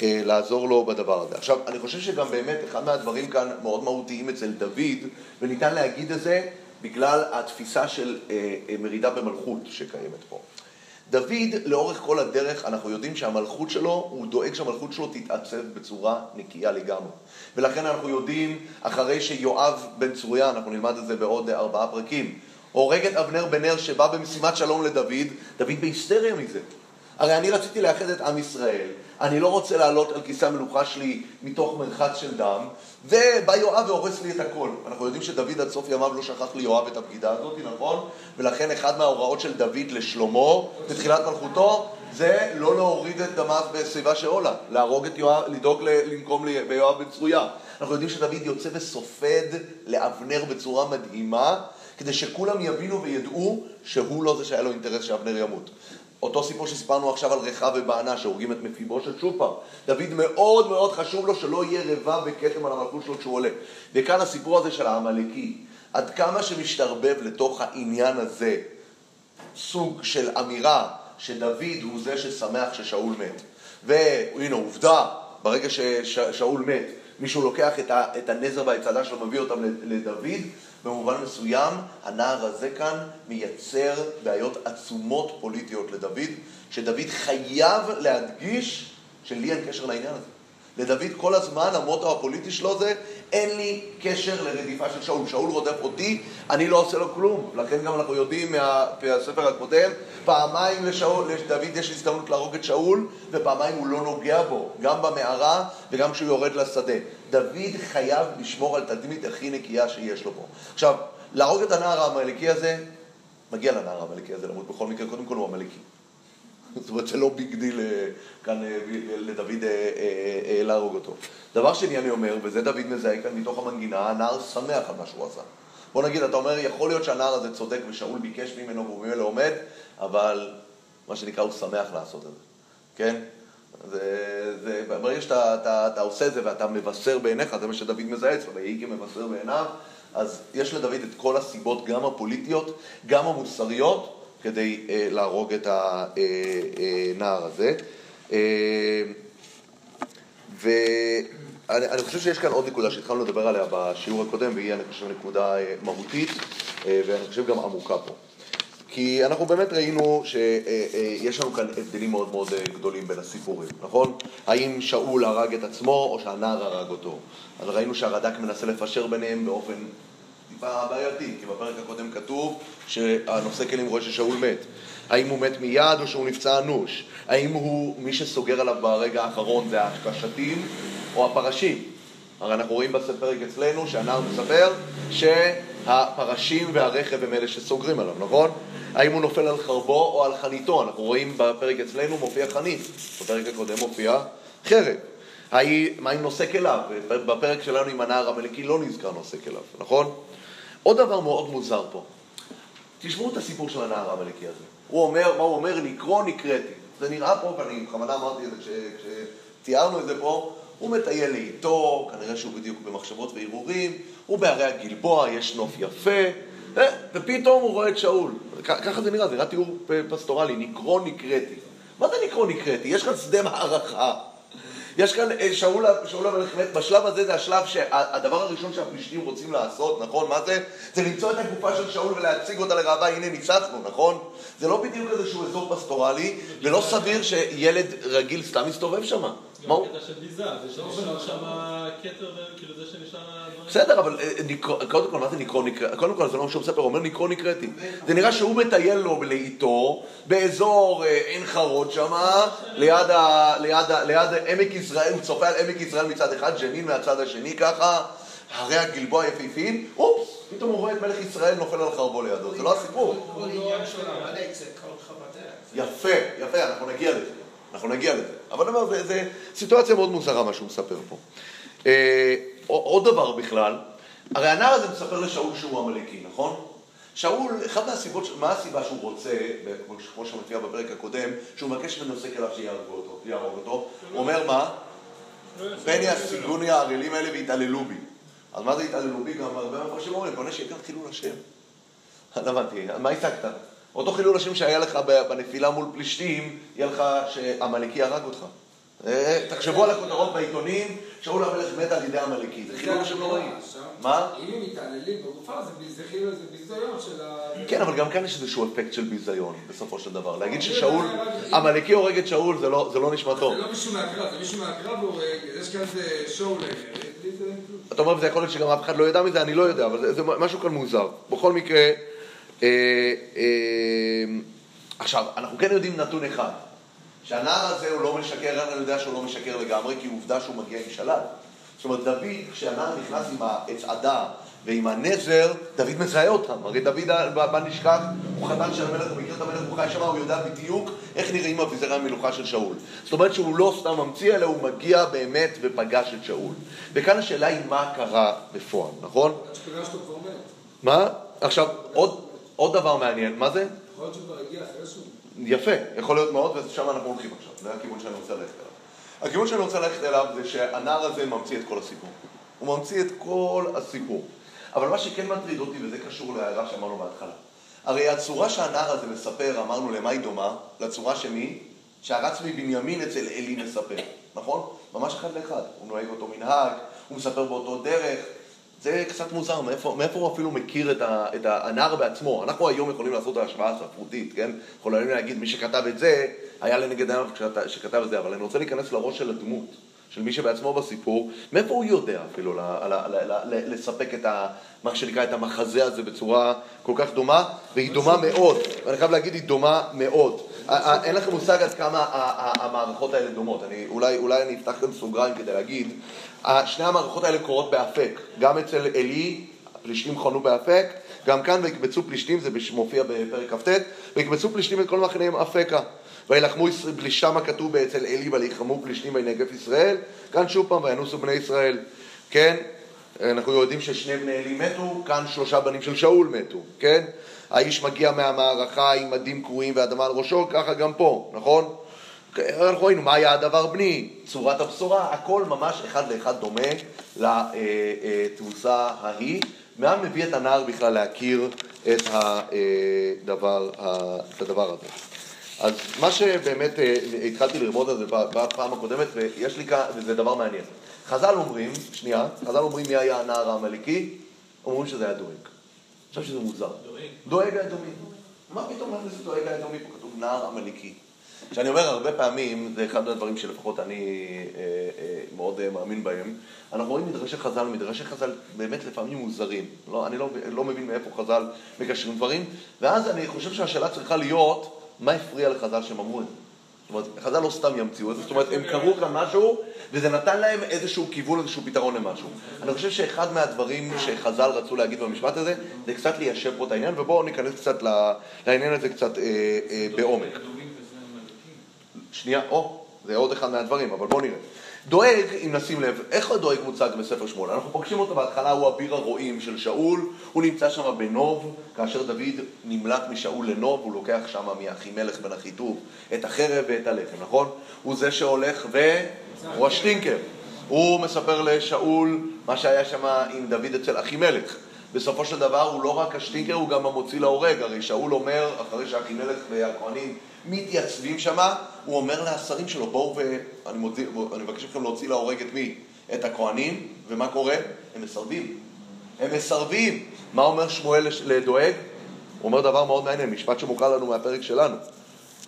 אה, לעזור לו בדבר הזה. עכשיו, אני חושב שגם באמת אחד מהדברים כאן מאוד מהותיים אצל דוד, וניתן להגיד את זה בגלל התפיסה של אה, אה, מרידה במלכות שקיימת פה. דוד, לאורך כל הדרך, אנחנו יודעים שהמלכות שלו, הוא דואג שהמלכות שלו תתעצב בצורה נקייה לגמרי. ולכן אנחנו יודעים, אחרי שיואב בן צרויה, אנחנו נלמד את זה בעוד ארבעה פרקים, הורג את אבנר בן נר שבא במשימת שלום לדוד, דוד בהיסטריה מזה. הרי אני רציתי לאחד את עם ישראל, אני לא רוצה לעלות על כיסא המלוכה שלי מתוך מרחץ של דם, ובא יואב והורס לי את הכל. אנחנו יודעים שדוד עד סוף ימיו לא שכח ליואב את הבגידה הזאת, נכון? ולכן אחד מההוראות של דוד לשלמה בתחילת מלכותו זה לא להוריד את דמיו בסביבה שאולה, להרוג את יואב, לדאוג לנקום ביואב בן צרויה. אנחנו יודעים שדוד יוצא וסופד לאבנר בצורה מדהימה, כדי שכולם יבינו וידעו שהוא לא זה שהיה לו אינטרס שאבנר ימות. אותו סיפור שסיפרנו עכשיו על רחב ובענה שהורגים את מפיבושת שוב פעם. דוד מאוד מאוד חשוב לו שלא יהיה רבב וכתם על המלכות שלו כשהוא עולה. וכאן הסיפור הזה של העמלקי, עד כמה שמשתרבב לתוך העניין הזה סוג של אמירה שדוד הוא זה ששמח ששאול מת. והנה עובדה, ברגע ששאול מת, מישהו לוקח את הנזר והצעדה שלו, מביא אותם לדוד, במובן מסוים, הנער הזה כאן מייצר בעיות עצומות פוליטיות לדוד, שדוד חייב להדגיש שלי אין קשר לעניין הזה. לדוד כל הזמן המוטו הפוליטי שלו זה אין לי קשר לרדיפה של שאול. שאול רודף אותי, אני לא עושה לו כלום. לכן גם אנחנו יודעים מהספר הקודם, פעמיים לשאול, לדוד יש הזדמנות להרוג את שאול, ופעמיים הוא לא נוגע בו, גם במערה וגם כשהוא יורד לשדה. דוד חייב לשמור על תדמית הכי נקייה שיש לו פה. עכשיו, להרוג את הנער העמלקי הזה, מגיע לנער העמלקי הזה למות בכל מקרה, קודם כל הוא עמלקי. זאת אומרת זה לא big deal אה, כאן אה, לדוד אה, להרוג אותו. דבר שני אני אומר, וזה דוד מזהה כאן מתוך המנגינה, הנער שמח על מה שהוא עשה. בוא נגיד, אתה אומר, יכול להיות שהנער הזה צודק ושאול ביקש ממנו והוא ממילא עומד, אבל מה שנקרא, הוא שמח לעשות את זה, כן? זה, זה, ברגע שאתה אתה, אתה עושה את זה ואתה מבשר בעיניך, זה מה שדוד מזהה אצלו, ויהי כמבשר בעיניו, אז יש לדוד את כל הסיבות, גם הפוליטיות, גם המוסריות, כדי אה, להרוג את הנער אה, אה, הזה. אה, ואני חושב שיש כאן עוד נקודה שהתחלנו לדבר עליה בשיעור הקודם, והיא, אני חושב, נקודה אה, מהותית, אה, ואני חושב גם עמוקה פה. כי אנחנו באמת ראינו שיש לנו כאן הבדלים מאוד מאוד גדולים בין הסיפורים, נכון? האם שאול הרג את עצמו או שהנער הרג אותו? אז ראינו שהרד"ק מנסה לפשר ביניהם באופן טיפה בעייתי, כי בפרק הקודם כתוב שהנושא כלים רואה ששאול מת. האם הוא מת מיד או שהוא נפצע אנוש? האם הוא, מי שסוגר עליו ברגע האחרון זה השתים או הפרשים? הרי אנחנו רואים בפרק אצלנו שהנער מספר שהפרשים והרכב הם אלה שסוגרים עליו, נכון? האם הוא נופל על חרבו או על חניתו? אנחנו רואים בפרק אצלנו מופיע חנית, בפרק הקודם מופיע חרב. מה עם נושא כליו? בפרק שלנו עם הנער המלכי לא נזכר נושא כליו, נכון? עוד דבר מאוד מוזר פה. תשמעו את הסיפור של הנער העמלקי הזה. הוא אומר, מה הוא אומר? לקרוא נקראתי. זה נראה פה, ואני בכוונה אמרתי את זה כשציירנו את זה פה, הוא מטייל לאיתו, כנראה שהוא בדיוק במחשבות והרהורים, הוא בערי הגלבוע, יש נוף יפה, אה, ופתאום הוא רואה את שאול. ככה זה נראה, זה נראה תיאור פסטורלי, נקרוא נקראתי. מה זה נקרוא נקראתי? יש כאן שדה מערכה. יש כאן אה, שאול, שאול המלך מת, בשלב הזה זה השלב שהדבר הראשון שהפלישתים רוצים לעשות, נכון? מה זה? זה למצוא את הגופה של שאול ולהציג אותה לראווה, הנה ניצחנו, נכון? זה לא בדיוק איזשהו אזור פסטורלי, ולא סביר שילד רגיל סתם מסתובב שם. מה הוא? קטע של ביזה, זה שנשאר שם כתר, כאילו זה שנשאר... בסדר, אבל אה, קודם כל, מה זה נקרוא נקראתי? קודם כל, זה לא מה שהוא מספר, הוא אומר נקרוא נקראתי. זה נראה שהוא מטייל לו לאיתו, באזור אה, עין חרוד שם, ליד עמק יזרעאל, הוא צופה על עמק יזרעאל מצד אחד, ג'נין מהצד השני ככה, הרי הגלבוע היפהפיים, אופס, פתאום הוא רואה את מלך ישראל נופל על חרבו לידו, זה לא הסיפור. יפה, יפה, אנחנו נגיע לזה. אנחנו נגיע לזה. אבל אני אומר, זו סיטואציה מאוד מוזרה מה שהוא מספר פה. אה, עוד דבר בכלל, הרי הנער הזה מספר לשאול שהוא עמלקי, נכון? שאול, אחת מהסיבות, מה הסיבה שהוא רוצה, כמו שמופיע בפרק הקודם, שהוא מבקש מנושא כליו שיהרוג אותו, יהרוג אותו, הוא אומר מה? פן ישיגוני הערלים האלה והתעללו בי. אז מה זה התעללו בי? גם הרבה מפרשים אומרים, בוא נשאיר כאן חילול השם. לא הבנתי, מה השגת? אותו חילול השם שהיה לך בנפילה מול פלישתים, יהיה לך שעמלקי הרג אותך. אה, תחשבו על הכותרות בעיתונים, שאול המלך מת על ידי עמלקי, זה חילול השם לא רואים. מה? אם הם מתעללים בגופה, זה ביזיון של ה... כן, אבל גם כאן יש איזשהו אפקט של ביזיון, בסופו של דבר. להגיד ששאול, עמלקי הורג את שאול, זה לא, לא נשמע טוב. זה לא מישהו מהקרב, זה מישהו מהקרב והורג, יש כאן איזה שואו אתה אומר, וזה יכול להיות שגם אף אחד לא ידע מזה, אני לא יודע, אבל זה משהו כאן מוזר. בכל מקרה, אה, אה, עכשיו, אנחנו כן יודעים נתון אחד. שהנער הזה הוא לא משקר, אני יודע שהוא לא משקר לגמרי, כי עובדה שהוא מגיע עם שלל. זאת אומרת, דוד, כשהנער נכנס עם העצעדה ועם הנזר, דוד מזהה אותם. הרי דוד, בל נשכח, הוא חתן של המלך, הוא מכיר את המלך, הוא חי שם, הוא יודע בדיוק איך נראים אביזרי המלוכה של שאול. זאת אומרת שהוא לא סתם ממציא, אלא הוא מגיע באמת ופגש את שאול. וכאן השאלה היא מה קרה בפועל, נכון? מה? עכשיו, עוד, עוד דבר מעניין, מה זה? יכול להיות שהוא כבר הגיע אחרי שהוא... יפה, יכול להיות מאוד, ושם אנחנו הולכים עכשיו, זה הכיוון שאני רוצה ללכת אליו. הכיוון שאני רוצה ללכת אליו זה שהנער הזה ממציא את כל הסיפור. הוא ממציא את כל הסיפור. אבל מה שכן מטריד אותי, וזה קשור להערה שאמרנו בהתחלה, הרי הצורה שהנער הזה מספר, אמרנו למה היא דומה? לצורה שמי? שהרץ מבנימין אצל עלי מספר, נכון? ממש אחד לאחד. הוא נוהג אותו מנהג, הוא מספר באותו דרך, זה קצת מוזר, מאיפה, מאיפה הוא אפילו מכיר את, ה, את הנער בעצמו? אנחנו היום יכולים לעשות את ההשוואה הספרותית, כן? יכולים להגיד, מי שכתב את זה, היה לנגד העיניו שכתב את זה, אבל אני רוצה להיכנס לראש של הדמות, של מי שבעצמו בסיפור, מאיפה הוא יודע אפילו ל, ל, ל, ל, לספק את ה, מה שנקרא, את המחזה הזה בצורה כל כך דומה, והיא דומה מאוד, ואני חייב להגיד, היא דומה מאוד. אין לכם מושג עד כמה המערכות האלה דומות. אולי, אני אפתח כאן סוגריים כדי להגיד, שני המערכות האלה קורות באפק. גם אצל עלי, פלישתים חונו באפק, גם כאן ויקבצו פלישתים, זה מופיע בפרק כ"ט, ויקבצו פלישתים את כל מחניהם אפקה. וילחמו פלישם הכתוב אצל עלי וילחמו פלישתים וינגף ישראל, כאן שוב פעם וינוסו בני ישראל. כן? אנחנו יודעים ששני בני עלי מתו, כאן שלושה בנים של שאול מתו, כן? האיש מגיע מהמערכה עם מדים קרועים ואדמה על ראשו, ככה גם פה, נכון? אנחנו ראינו מה היה הדבר בני, צורת הבשורה, הכל ממש אחד לאחד דומה לתבוסה ההיא. מה מביא את הנער בכלל להכיר את הדבר, את הדבר הזה? אז מה שבאמת אה, התחלתי ללמוד על זה בפעם הקודמת, ויש לי כאן, וזה דבר מעניין. חז"ל אומרים, שנייה, חז"ל אומרים מי היה הנער העמלקי, אומרים שזה היה דואג. חושב שזה מוזר. דואג. האדומי. מה פתאום נכנס דואג האדומי? פה כתוב נער עמלקי. כשאני אומר הרבה פעמים, זה אחד מהדברים שלפחות אני אה, אה, מאוד אה, מאמין בהם, אנחנו רואים מדרשי חז"ל, מדרשי חז"ל באמת לפעמים מוזרים. לא, אני לא, לא מבין מאיפה חז"ל מקשרים דברים, ואז אני חושב שהשאלה צריכה להיות, מה הפריע לחז"ל שהם אמרו את זה? זאת אומרת, חז"ל לא סתם ימציאו את זה, זאת אומרת, הם קראו כאן משהו, וזה נתן להם איזשהו כיוון, איזשהו פתרון למשהו. אני חושב שאחד מהדברים שחז"ל רצו להגיד במשפט הזה, זה קצת ליישב פה את העניין, ובואו ניכנס קצת לעניין הזה קצת אה, אה, בעומק. שנייה, או, זה עוד אחד מהדברים, אבל בואו נראה. דואג, אם נשים לב, איך הדואג מוצג בספר שמואל? אנחנו פוגשים אותו בהתחלה, הוא אביר הרועים של שאול, הוא נמצא שם בנוב, כאשר דוד נמלט משאול לנוב, הוא לוקח שם מאחימלך בן אחיטוב את החרב ואת הלחם, נכון? הוא זה שהולך ו... הוא השטינקר. הוא מספר לשאול מה שהיה שם עם דוד אצל אחימלך. בסופו של דבר הוא לא רק השטינקר, הוא גם המוציא להורג. הרי שאול אומר, אחרי שאחימלך והכהנים מתייצבים שם, הוא אומר לשרים שלו, בואו ואני מוציא, מבקש מכם להוציא להורג את מי? את הכהנים, ומה קורה? הם מסרבים. הם מסרבים. מה אומר שמואל לדואג? הוא אומר דבר מאוד מעניין, משפט שמוכר לנו מהפרק שלנו.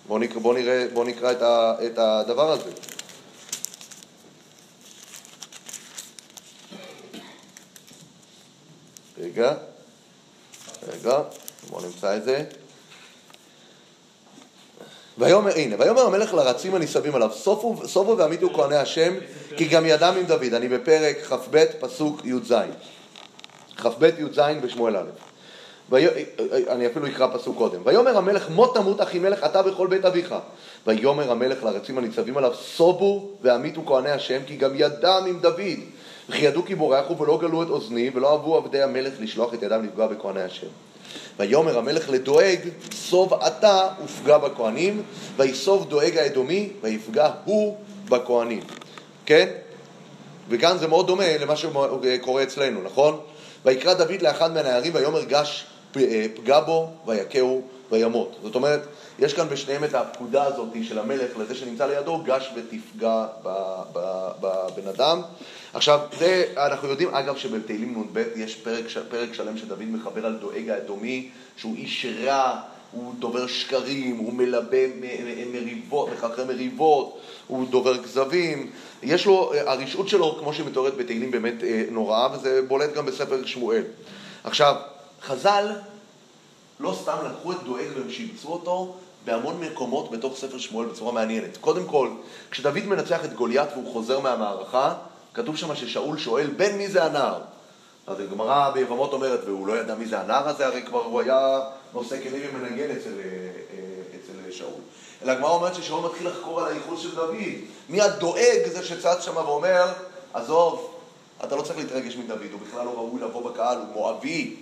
בואו נקרא, בוא נראה, בוא נקרא את, ה, את הדבר הזה. רגע, רגע, בואו נמצא את זה. ויאמר, הנה, ויאמר המלך לרצים הניצבים עליו, סופו, סופו ועמידו כהני השם, כי גם ידם עם דוד. אני בפרק כ"ב, פסוק י"ז. כ"ב י"ז בשמואל א'. וי... אני אפילו אקרא פסוק קודם. ויאמר המלך מות תמות אחי מלך אתה וכל בית אביך. ויאמר המלך לרצים הניצבים עליו סובו ועמיתו כהני השם כי גם ידם עם דוד. וכי ידעו כי בורחו ולא גלו את אוזני ולא אהבו עבדי המלך לשלוח את ידם לפגוע בכהני השם. ויאמר המלך לדואג, סוב אתה ופגע בכהנים, ויסוב דואג האדומי, ויפגע הוא בכהנים. כן? וכאן זה מאוד דומה למה שקורה אצלנו, נכון? ויקרא דוד לאחד מהנערים, ויאמר גש פגע בו ויכהו וימות. זאת אומרת, יש כאן בשניהם את הפקודה הזאת של המלך לזה שנמצא לידו, גש ותפגע בבן אדם. עכשיו, זה, אנחנו יודעים, אגב, שבתהילים נ"ב יש פרק, פרק שלם שדוד מחבר על דואג האדומי, שהוא איש רע, הוא דובר שקרים, הוא מלבה מריבות, מחרחר מריבות, הוא דובר כזבים. יש לו, הרשעות שלו, כמו שהיא מתוארת בתהילים, באמת אה, נוראה, וזה בולט גם בספר שמואל. עכשיו, חז"ל לא סתם לקחו את דואג והם שיבצו אותו בהמון מקומות בתוך ספר שמואל בצורה מעניינת. קודם כל, כשדוד מנצח את גוליית והוא חוזר מהמערכה, כתוב שם ששאול שואל, בן מי זה הנער? אז הגמרא ביבמות אומרת, והוא לא ידע מי זה הנער הזה, הרי כבר הוא היה נושא כלים ומנגן אצל, אה, אה, אצל שאול. אלא הגמרא אומרת ששאול מתחיל לחקור על הייחוס של דוד. מי הדואג זה שצץ שם ואומר, עזוב, אתה לא צריך להתרגש מדוד, הוא בכלל לא ראוי לבוא בקהל, הוא מואבי.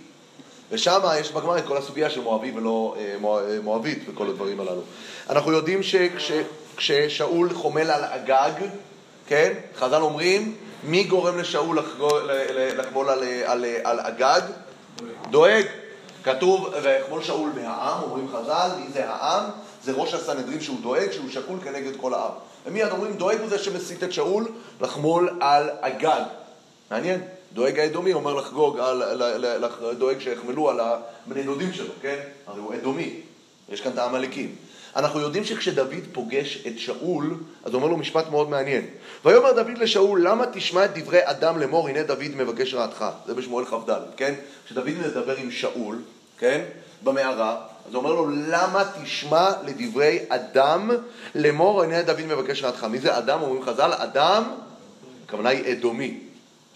ושם יש בגמרא את כל הסוגיה של מואבי ולא אה, מואבית וכל הדברים הללו. אנחנו יודעים שכששאול חומל על אגג, כן, חז"ל אומרים, מי גורם לשאול לחמול על, על, על אגג? דואג. כתוב, ויחמול שאול מהעם, אומרים חז"ל, מי זה העם? זה ראש הסנהדרין שהוא דואג, שהוא שקול כנגד כל העם. ומיד אומרים, דואג הוא זה שמסית את שאול לחמול על אגג. מעניין, דואג האדומי אומר לחגוג, על, דואג שיחמלו על הבני דודים שלו, כן? הרי הוא אדומי, יש כאן את העמלקים. אנחנו יודעים שכשדוד פוגש את שאול, אז הוא אומר לו משפט מאוד מעניין. ויאמר דוד לשאול, למה תשמע את דברי אדם לאמור, הנה דוד מבקש רעתך. זה בשמואל כ"ד, כן? כשדוד מדבר עם שאול, כן? במערה, אז הוא אומר לו, למה תשמע לדברי אדם לאמור, הנה דוד מבקש רעתך. מי זה אדם? אומרים חז"ל, אדם, הכוונה היא אדומי.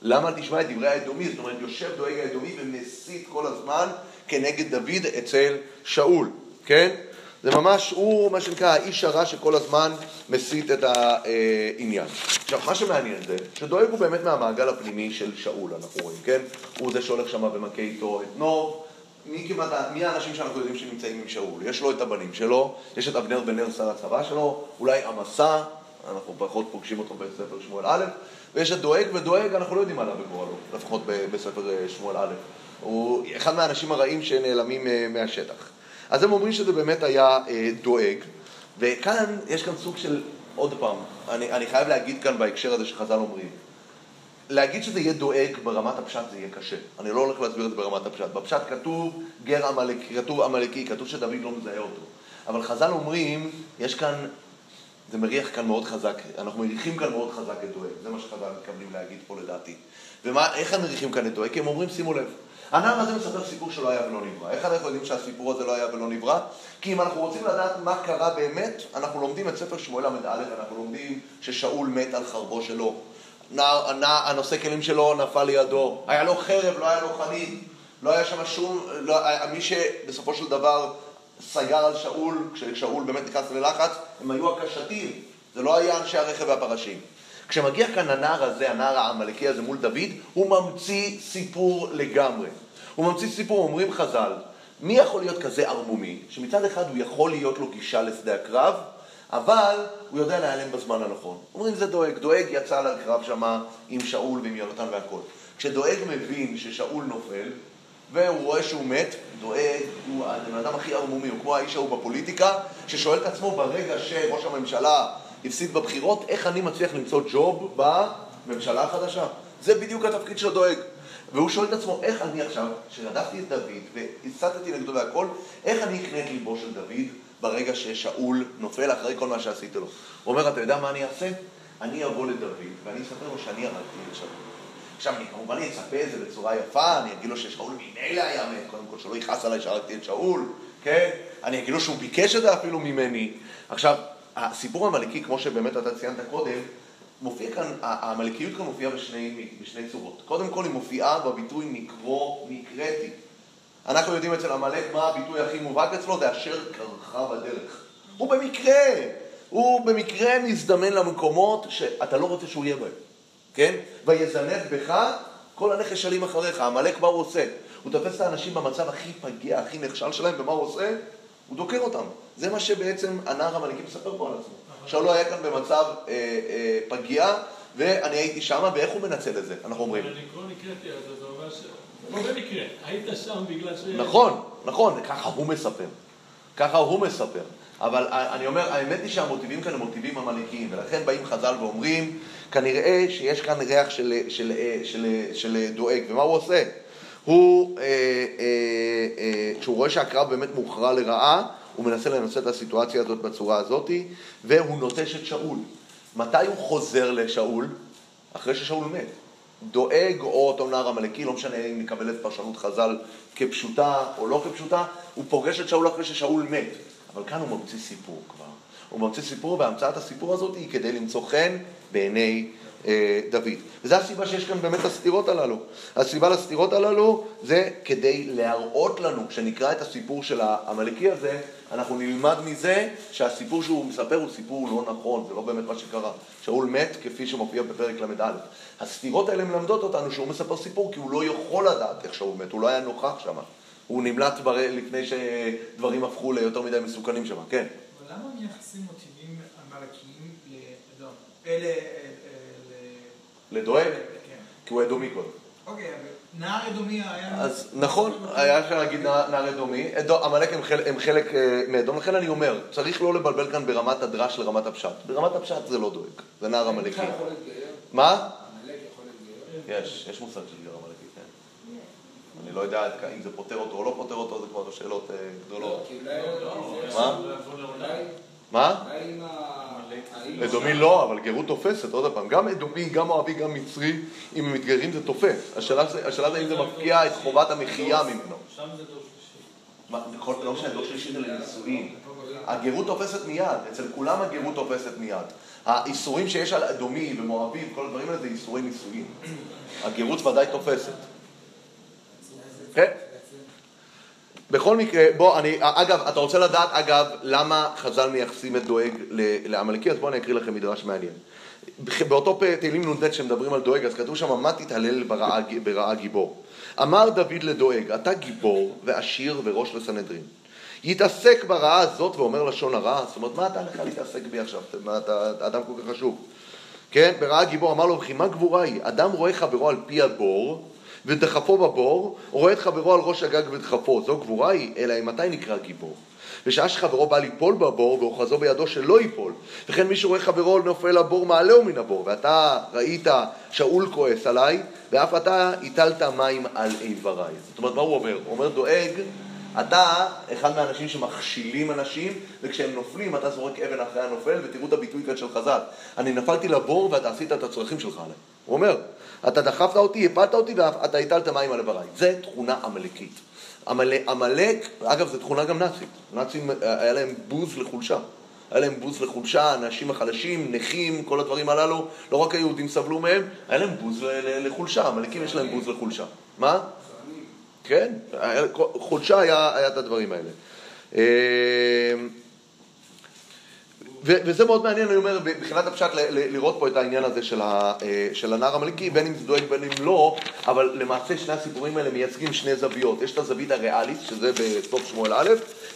למה תשמע את דברי האדומי? זאת אומרת, יושב דואג האדומי ומסית כל הזמן כנגד דוד אצל שאול, כן? זה ממש, הוא מה שנקרא האיש הרע שכל הזמן מסית את העניין. עכשיו, מה שמעניין זה שדואג הוא באמת מהמעגל הפנימי של שאול, אנחנו רואים, כן? הוא זה שהולך שם ומכה איתו את נוב. מי כמעט, מי האנשים שאנחנו יודעים שנמצאים עם שאול? יש לו את הבנים שלו, יש את אבנר בן נר שר הצבא שלו, אולי עמסה, אנחנו פחות פוגשים אותו בספר שמואל א', ויש את דואג, ודואג אנחנו לא יודעים עליו בגורלו, לפחות בספר שמואל א'. הוא אחד מהאנשים הרעים שנעלמים אה, מהשטח. אז הם אומרים שזה באמת היה אה, דואג, וכאן יש כאן סוג של, עוד פעם, אני, אני חייב להגיד כאן בהקשר הזה שחז"ל אומרים, להגיד שזה יהיה דואג ברמת הפשט זה יהיה קשה. אני לא הולך להסביר את זה ברמת הפשט. בפשט כתוב גר עמלקי, כתוב עמלקי, כתוב שדוד לא מזהה אותו. אבל חז"ל אומרים, יש כאן, זה מריח כאן מאוד חזק, אנחנו מריחים כאן מאוד חזק את דואג, זה מה שחז"ל מתכוונים להגיד פה לדעתי. ואיך הם מריחים כאן את דואג? כי הם אומרים, שימו לב, הנער הזה מספר סיפור שלא היה ולא נברא. איך אנחנו יודעים שהסיפור הזה לא היה ולא נברא? כי אם אנחנו רוצים לדעת מה קרה באמת, אנחנו לומדים את ספר שמואל ל"א, אנחנו לומדים ששאול מת על חרבו שלו. נער, נער, הנושא כלים שלו נפל לידו, היה לו חרב, לא היה לו חנית, לא היה שם שום, לא, מי שבסופו של דבר סגר על שאול, כששאול באמת נכנס ללחץ, הם היו הקשתים, זה לא היה אנשי הרכב והפרשים. כשמגיע כאן הנער הזה, הנער העמלקי הזה מול דוד, הוא ממציא סיפור לגמרי. הוא ממציא סיפור, אומרים חז"ל, מי יכול להיות כזה ערמומי, שמצד אחד הוא יכול להיות לו גישה לשדה הקרב, אבל הוא יודע להיעלם בזמן הנכון. אומרים זה דואג, דואג יצא לקרב שמה עם שאול ועם יונתן והכל. כשדואג מבין ששאול נופל, והוא רואה שהוא מת, דואג, הוא הבן אדם הכי ערמומי, הוא כמו האיש ההוא בפוליטיקה, ששואל את עצמו ברגע שראש הממשלה הפסיד בבחירות, איך אני מצליח למצוא ג'וב בממשלה החדשה? זה בדיוק התפקיד של הדואג. והוא שואל את עצמו, איך אני עכשיו, כשרדפתי את דוד והסתתי נגדו והכל, איך אני אקנה את ליבו של דוד ברגע ששאול נופל אחרי כל מה שעשיתי לו? הוא אומר, אתה יודע מה אני אעשה? אני אבוא לדוד ואני אספר לו שאני הרגתי את שאול. עכשיו, אני כמובן אצפה את זה בצורה יפה, אני אגיד לו ששאול ממילא היה מת, קודם כל שלא יכעס עליי שהרגתי את שאול, כן? אני אגיד לו שהוא ביקש את זה אפילו ממני. עכשיו, הסיפור העמלקי, כמו שבאמת אתה ציינת קודם, מופיע כאן, העמלקיות כאן מופיעה בשני, בשני צורות. קודם כל היא מופיעה בביטוי נקרו נקראתי. אנחנו יודעים אצל עמלק מה הביטוי הכי מובהק אצלו, זה אשר קרחה בדרך. הוא במקרה, הוא במקרה מזדמן למקומות שאתה לא רוצה שהוא יהיה בהם, כן? ויזנב בך כל הנחשלים אחריך. עמלק מה הוא עושה? הוא תופס את האנשים במצב הכי פגיע, הכי נכשל שלהם, ומה הוא עושה? הוא דוקר אותם. זה מה שבעצם הנער המנהיגי מספר פה על עצמו. שאול לא היה כאן במצב אה, אה, פגיע, ואני הייתי שם, ואיך הוא מנצל את זה, אנחנו אומרים. אני כבר נקראתי על זה, זה אומר ש... לא במקרה, היית שם בגלל ש... נכון, נכון, ככה הוא מספר. ככה הוא מספר. אבל אני אומר, האמת היא שהמוטיבים כאן הם מוטיבים עמלקיים, ולכן באים חז"ל ואומרים, כנראה שיש כאן ריח של, של, של, של, של דואג, ומה הוא עושה? הוא, אה, אה, אה, כשהוא רואה שהקרב באמת מוכרע לרעה, הוא מנסה לנצל את הסיטואציה הזאת בצורה הזאת, והוא נוטש את שאול. מתי הוא חוזר לשאול? אחרי ששאול מת. דואג או אותו נער עמלקי, לא משנה אם נקבל את פרשנות חז"ל כפשוטה או לא כפשוטה, הוא פוגש את שאול אחרי ששאול מת. אבל כאן הוא ממציא סיפור כבר. הוא ממציא סיפור, והמצאת הסיפור הזאת היא כדי למצוא חן בעיני אה, דוד. וזו הסיבה שיש כאן באמת הסתירות הללו. הסיבה לסתירות הללו זה כדי להראות לנו, כשנקרא את הסיפור של העמלקי הזה, אנחנו נלמד מזה שהסיפור שהוא מספר הוא סיפור לא נכון, זה לא באמת מה שקרה. שאול מת כפי שמופיע בפרק ל"א. הסתירות האלה מלמדות אותנו שהוא מספר סיפור כי הוא לא יכול לדעת איך שאול מת, הוא לא היה נוכח שם. הוא נמלט בר... לפני שדברים הפכו ליותר מדי מסוכנים שם, כן. אבל למה מייחסים מוטיבים עמלקיים לאדום? אלה... לדואג? כן. כי הוא אדומי קודם. אוקיי, אבל נער אדומי היה... אז נכון, היה אפשר להגיד נער אדומי. עמלק הם, חלק, אה, מאדום, לכן אני אומר, צריך לא לבלבל כאן ברמת הדרש לרמת הפשט. ברמת הפשט זה לא דואג, זה נער עמלקי. מה? עמלק יכול להתגייר? יש, יש מושג של גר עמלקי, כן. אני לא יודע אם זה פותר אותו או לא פותר אותו, זה כבר שאלות אה, גדולות. מה? מה? אדומי לא, אבל גרות תופסת, עוד פעם. גם אדומי, גם מואבי, גם מצרי, אם הם מתגיירים זה תופס. השאלה זה אם זה מפקיע את חובת המחיה ממנו. שם זה דור שלישי. לא משנה, דור שלישי זה לנישואין. הגרות תופסת מיד, אצל כולם הגרות תופסת מיד. האיסורים שיש על אדומי ומואבי וכל הדברים האלה זה איסורי נישואין. הגרות ודאי תופסת. בכל מקרה, בוא, אני, אגב, אתה רוצה לדעת, אגב, למה חז"ל מייחסים את דואג לעמלקי? אז בואו אני אקריא לכם מדרש מעניין. באותו תהילים נ"ט שמדברים על דואג, אז כתוב שם, מה תתהלל ברעה, ברעה גיבור? אמר דוד לדואג, אתה גיבור ועשיר וראש לסנהדרין. יתעסק ברעה הזאת ואומר לשון הרע, זאת אומרת, מה אתה לך להתעסק בי עכשיו? מה, אתה אדם כל כך חשוב. כן, ברעה גיבור אמר לו, וכי מה גבורה היא? אדם רואה חברו על פי הבור, ודחפו בבור, רואה את חברו על ראש הגג ודחפו, זו גבורה היא, אלא מתי נקרא גיבור? בשעה שחברו בא ליפול בבור ואוחזו בידו שלא ייפול וכן מי שרואה חברו נופל לבור מעלהו מן הבור ואתה ראית שאול כועס עליי ואף אתה הטלת מים על איבריי זאת אומרת מה הוא אומר? הוא אומר דואג אתה אחד מהאנשים שמכשילים אנשים וכשהם נופלים אתה זורק אבן אחרי הנופל ותראו את הביטוי כאן של חז"ל אני נפלתי לבור ואתה עשית את הצרכים שלך עליי הוא אומר אתה דחפת אותי, הפלת אותי ואתה הטלת מים על איבריי. זה תכונה עמלקית. עמלק, אגב, זו תכונה גם נאצית. נאצים, היה להם בוז לחולשה. היה להם בוז לחולשה, אנשים החלשים, נכים, כל הדברים הללו. לא רק היהודים סבלו מהם, היה להם בוז לחולשה. עמלקים יש להם בוז לחולשה. מה? כן, חולשה היה, היה את הדברים האלה. אה, וזה מאוד מעניין, אני אומר, מבחינת הפשט לראות פה את העניין הזה של, ה, אה, של הנער המלכי, בין אם זה דואג בין אם לא, אבל למעשה שני הסיפורים האלה מייצגים שני זוויות. יש את הזווית הריאלית, שזה בסוף שמואל א',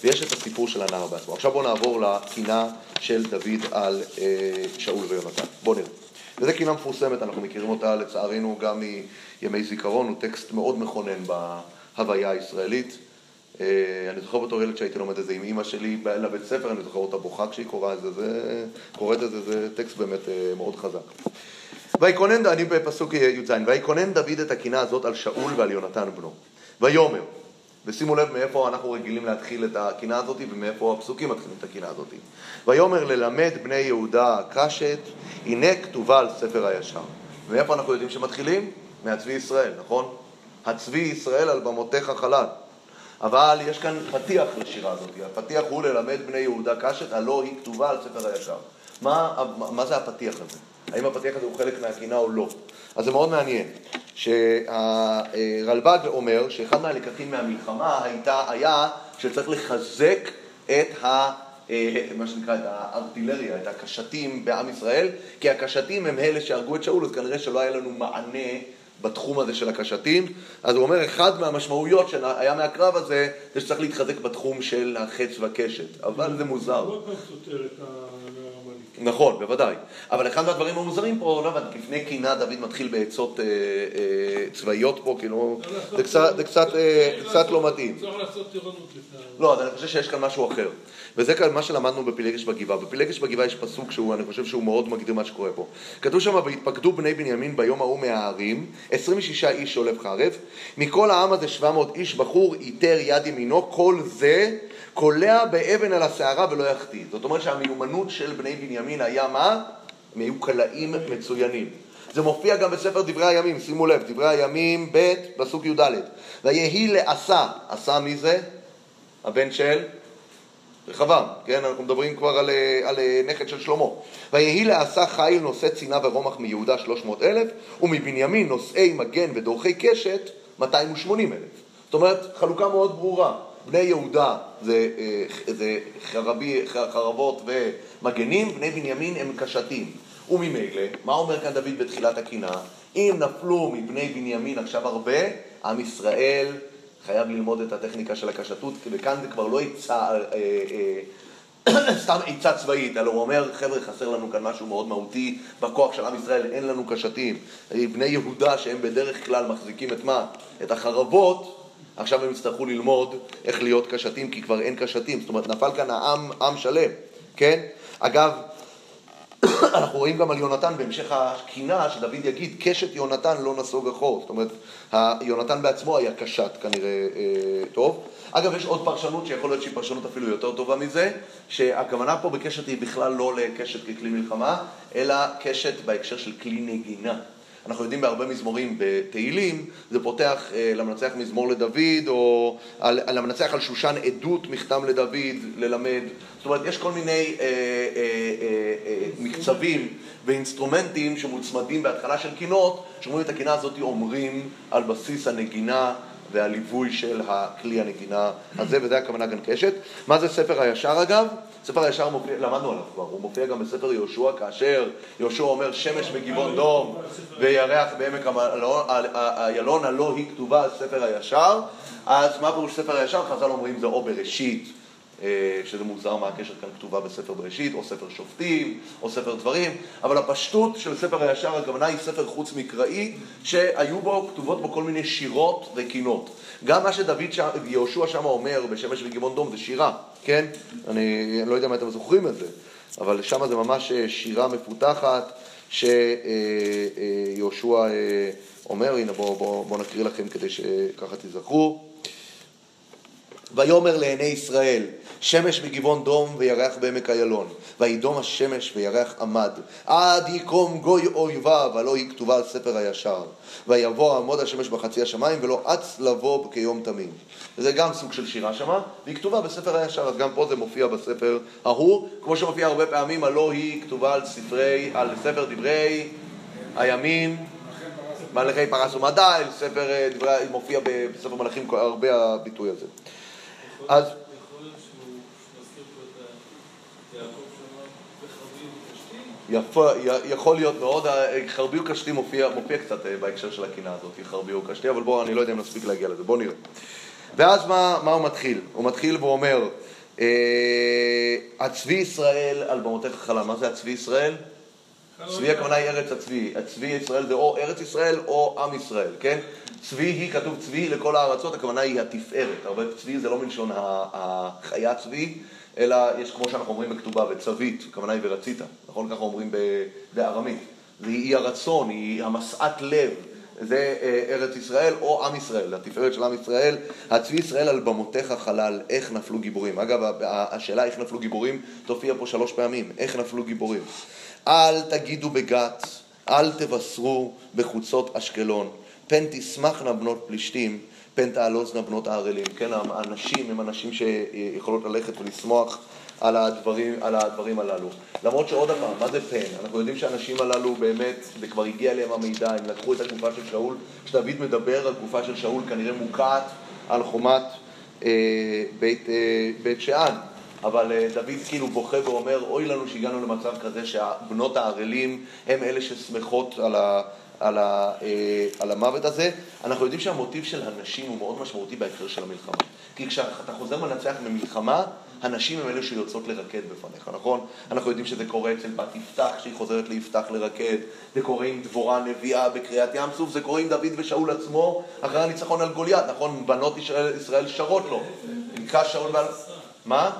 ויש את הסיפור של הנער בעצמו. עכשיו בואו נעבור לקינה של דוד על אה, שאול ויונתן. בואו נראה. וזו קינה מפורסמת, אנחנו מכירים אותה לצערנו גם מימי זיכרון, הוא טקסט מאוד מכונן בהוויה הישראלית. אה, אני זוכר בתור ילד שהייתי לומד את זה עם אימא שלי לבית ספר, אני זוכר אותה בוכה כשהיא קוראה את זה, זה קוראת את זה, זה טקסט באמת אה, מאוד חזק. ויקונן, אני בפסוק י"ז, ויקונן דוד את הקינה הזאת על שאול ועל יונתן בנו. ויאמר, ושימו לב מאיפה אנחנו רגילים להתחיל את הקינה הזאת ומאיפה הפסוקים מתחילים את הקינה הזאת. ויאמר ללמד בני יהודה קשת, הנה כתובה על ספר הישר. ומאיפה אנחנו יודעים שמתחילים? מהצבי ישראל, נכון? הצבי ישראל על במותיך חלל. אבל יש כאן פתיח לשירה הזאת. הפתיח הוא ללמד בני יהודה קשת, הלא היא כתובה על ספר הישר. מה, מה זה הפתיח הזה? האם הפתיח הזה הוא חלק מהקינה או לא? אז זה מאוד מעניין. שהרלב"ג אומר שאחד מהלקחים מהמלחמה הייתה, היה שצריך לחזק את ה... אה, מה שנקרא, את הארטילריה, את הקשתים בעם ישראל, כי הקשתים הם אלה שהרגו את שאול, אז כנראה שלא היה לנו מענה בתחום הזה של הקשתים. אז הוא אומר, אחד מהמשמעויות שהיה מהקרב הזה, זה שצריך להתחזק בתחום של החץ והקשת. אבל זה מוזר. הוא סותר את. נכון, בוודאי. אבל אחד מהדברים המוזרים פה, לא הבנתי, לפני קינה דוד מתחיל בעצות אה, אה, צבאיות פה, כאילו, זה קצת, אה, קצת לא מתאים. צריך לעשות טירונות לפני... לא, אז אני חושב שיש כאן משהו אחר. וזה כאן מה שלמדנו בפילגש בגבעה. בפילגש בגבעה יש פסוק שהוא, אני חושב שהוא מאוד מגדיר מה שקורה פה. כתוב שם, והתפקדו בני בנימין ביום ההוא מההרים, 26 איש שולף חרב, מכל העם הזה 700 איש, בחור איתר יד ימינו, כל זה קולע באבן על הסערה ולא יחטיא. זאת אומרת שהמיומנות של בני בנימין היה מה? הם היו קלעים מצוינים. זה מופיע גם בספר דברי הימים, שימו לב, דברי הימים ב', פסוק י"ד. ויהי לעשה, עשה מי זה? הבן של רחבעם, כן? אנחנו מדברים כבר על, על נכד של שלמה. ויהי לעשה חיל נושא צינה ורומח מיהודה 300 אלף, ומבנימין נושאי מגן ודורכי קשת 280 אלף. זאת אומרת, חלוקה מאוד ברורה. בני יהודה זה, אה, זה חרבי, חרבות ומגנים, בני בנימין הם קשתים. וממילא, מה אומר כאן דוד בתחילת הקינה? אם נפלו מבני בנימין עכשיו הרבה, עם ישראל חייב ללמוד את הטכניקה של הקשתות, וכאן זה כבר לא עצה, אה, אה, <clears throat> סתם עצה צבאית, אלא הוא אומר, חבר'ה, חסר לנו כאן משהו מאוד מהותי בכוח של עם ישראל, אין לנו קשתים. בני יהודה שהם בדרך כלל מחזיקים את מה? את החרבות, עכשיו הם יצטרכו ללמוד איך להיות קשתים, כי כבר אין קשתים. זאת אומרת, נפל כאן העם, עם שלם, כן? אגב, אנחנו רואים גם על יונתן בהמשך הקינה, שדוד יגיד, קשת יונתן לא נסוג החור. זאת אומרת, יונתן בעצמו היה קשת כנראה אה, טוב. אגב, יש עוד פרשנות שיכול להיות שהיא פרשנות אפילו יותר טובה מזה, שהכוונה פה בקשת היא בכלל לא לקשת ככלי מלחמה, אלא קשת בהקשר של כלי נגינה. אנחנו יודעים בהרבה מזמורים בתהילים, זה פותח אה, למנצח מזמור לדוד, או על, המנצח על שושן עדות מכתם לדוד, ללמד. זאת אומרת, יש כל מיני אה, אה, אה, אה, מקצבים ואינסטרומנטים שמוצמדים בהתחלה של קינות, שאומרים את הקינה הזאת אומרים על בסיס הנגינה והליווי של הכלי הנגינה הזה, וזה הכוונה גם קשת. מה זה ספר הישר אגב? ספר הישר מופיע, למדנו עליו כבר, הוא מופיע גם בספר יהושע, כאשר יהושע אומר שמש בגבעון דום וירח בעמק איילון, הלא היא כתובה על ספר הישר, אז מה פירוש ספר הישר? חז"ל אומרים זה או בראשית, שזה מוזר מה הקשר כאן כתובה בספר בראשית, או ספר שופטים, או ספר דברים, אבל הפשטות של ספר הישר, הכוונה היא ספר חוץ מקראי, שהיו בו, כתובות בו כל מיני שירות וקינות. גם מה שדוד יהושע שם אומר בשמש וגבעון דום זה שירה, כן? אני, אני לא יודע אם אתם זוכרים את זה, אבל שם זה ממש אה, שירה מפותחת שיהושע אה, אומר, הנה בואו בוא, בוא נקריא לכם כדי שככה תיזכרו. ויאמר לעיני ישראל, שמש בגבעון דום וירח בעמק איילון, וידום השמש וירח עמד, עד יקום גוי אויביו, הלא היא כתובה על ספר הישר. ויבוא עמוד השמש בחצי השמיים, ולא אץ לבוא כיום תמים. זה גם סוג של שירה שמה, והיא כתובה בספר הישר, אז גם פה זה מופיע בספר ההוא, כמו שמופיע הרבה פעמים, הלא היא כתובה על ספרי, על ספר דברי הימים, מלאכי פרס ומדי, ספר אה, דברי, מופיע בספר מלאכים הרבה הביטוי הזה. אז... יפה, יכול להיות מאוד, חרבי וקשתי מופיע, מופיע קצת אה, בהקשר של הקינה הזאת, חרבי וקשתי, אבל בואו, אני לא יודע אם נספיק להגיע לזה, בואו נראה. ואז מה, מה הוא מתחיל? הוא מתחיל ואומר, אה, הצבי ישראל על במותיך חלה. מה זה הצבי ישראל? צבי הכוונה היא ארץ הצבי. הצבי ישראל זה או ארץ ישראל או עם ישראל, כן? צבי היא, כתוב צבי לכל הארצות, הכוונה היא התפארת. הרבה צבי זה לא מלשון החיה צבי, אלא יש כמו שאנחנו אומרים בכתובה, וצבית, הכוונה היא ורצית, נכון? ככה אומרים בארמית. היא הרצון, היא המשאת לב. זה אה, ארץ ישראל או עם ישראל, התפארת של עם ישראל. הצבי ישראל על במותיך חלל, איך נפלו גיבורים. אגב, השאלה איך נפלו גיבורים תופיע פה שלוש פעמים, איך נפלו גיבורים. אל תגידו בגת, אל תבשרו בחוצות אשקלון, פן תשמחנה בנות פלישתים, פן תעלוזנה בנות הערלים. כן, הנשים הם אנשים שיכולות ללכת ולשמוח על הדברים, על הדברים הללו. למרות שעוד פעם, מה זה פן? אנחנו יודעים שהאנשים הללו באמת, זה כבר הגיע אליהם המידע, הם לקחו את הגופה של שאול, כשדוד מדבר על גופה של שאול כנראה מוקעת על חומת אה, בית, אה, בית שאן. אבל אה, דוד כאילו בוכה ואומר, אוי לנו שהגענו למצב כזה שהבנות הערלים הם אלה ששמחות על, ה, על, ה, אה, על המוות הזה. אנחנו יודעים שהמוטיב של הנשים הוא מאוד משמעותי בהקשר של המלחמה. כי כשאתה חוזר מנצח ממלחמה, הנשים הן אלה שיוצאות לרקד בפניך, נכון? אנחנו יודעים שזה קורה אצל בת יפתח, שהיא חוזרת ליפתח לרקד, זה קורה עם דבורה הנביאה בקריאת ים סוף, זה קורה עם דוד ושאול עצמו אחרי הניצחון על גוליית, נכון? בנות ישראל, ישראל שרות לו. נקרא שאול ועל... מה?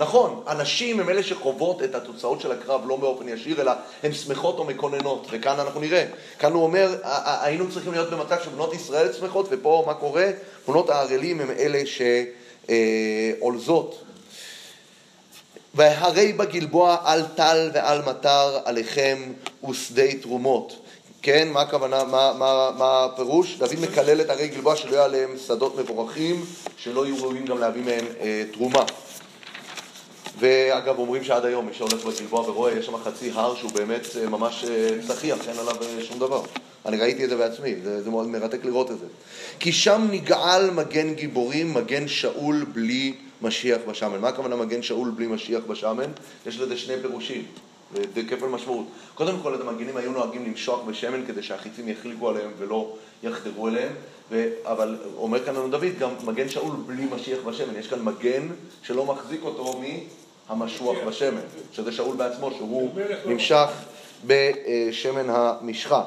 נכון, הנשים הן אלה שחוות את התוצאות של הקרב לא באופן ישיר, אלא הן שמחות או מקוננות, וכאן אנחנו נראה. כאן הוא אומר, היינו צריכים להיות במצב שבנות ישראל שמחות, ופה מה קורה? בנות הערלים הן אלה שעולזות. והרי בגלבוע על טל ועל מטר עליכם ושדה תרומות. כן, מה הכוונה, מה, מה, מה הפירוש? דוד מקלל את ערי גלבוע שלא יהיו עליהם שדות מבורכים, שלא יהיו ראויים גם להביא מהם אה, תרומה. ואגב, אומרים שעד היום מי שהולך בגלבוע ורואה, יש שם חצי הר שהוא באמת אה, ממש אה, צחיח, אין עליו אה, שום דבר. אני ראיתי את זה בעצמי, זה, זה מאוד מרתק לראות את זה. כי שם נגעל מגן גיבורים, מגן שאול בלי משיח בשמן. מה הכוונה מגן שאול בלי משיח בשמן? יש לזה שני פירושים, זה כפל משמעות. קודם כל, את המגינים היו נוהגים למשוח בשמן כדי שהחיצים יחליקו עליהם ולא יחדרו אליהם, ו... אבל אומר כאן לנו דוד, גם מגן שאול בלי משיח בשמן. יש כאן מגן שלא מחזיק אותו מהמשוח בשמן, שזה שאול בעצמו, שהוא נמשך בשמן המשחה.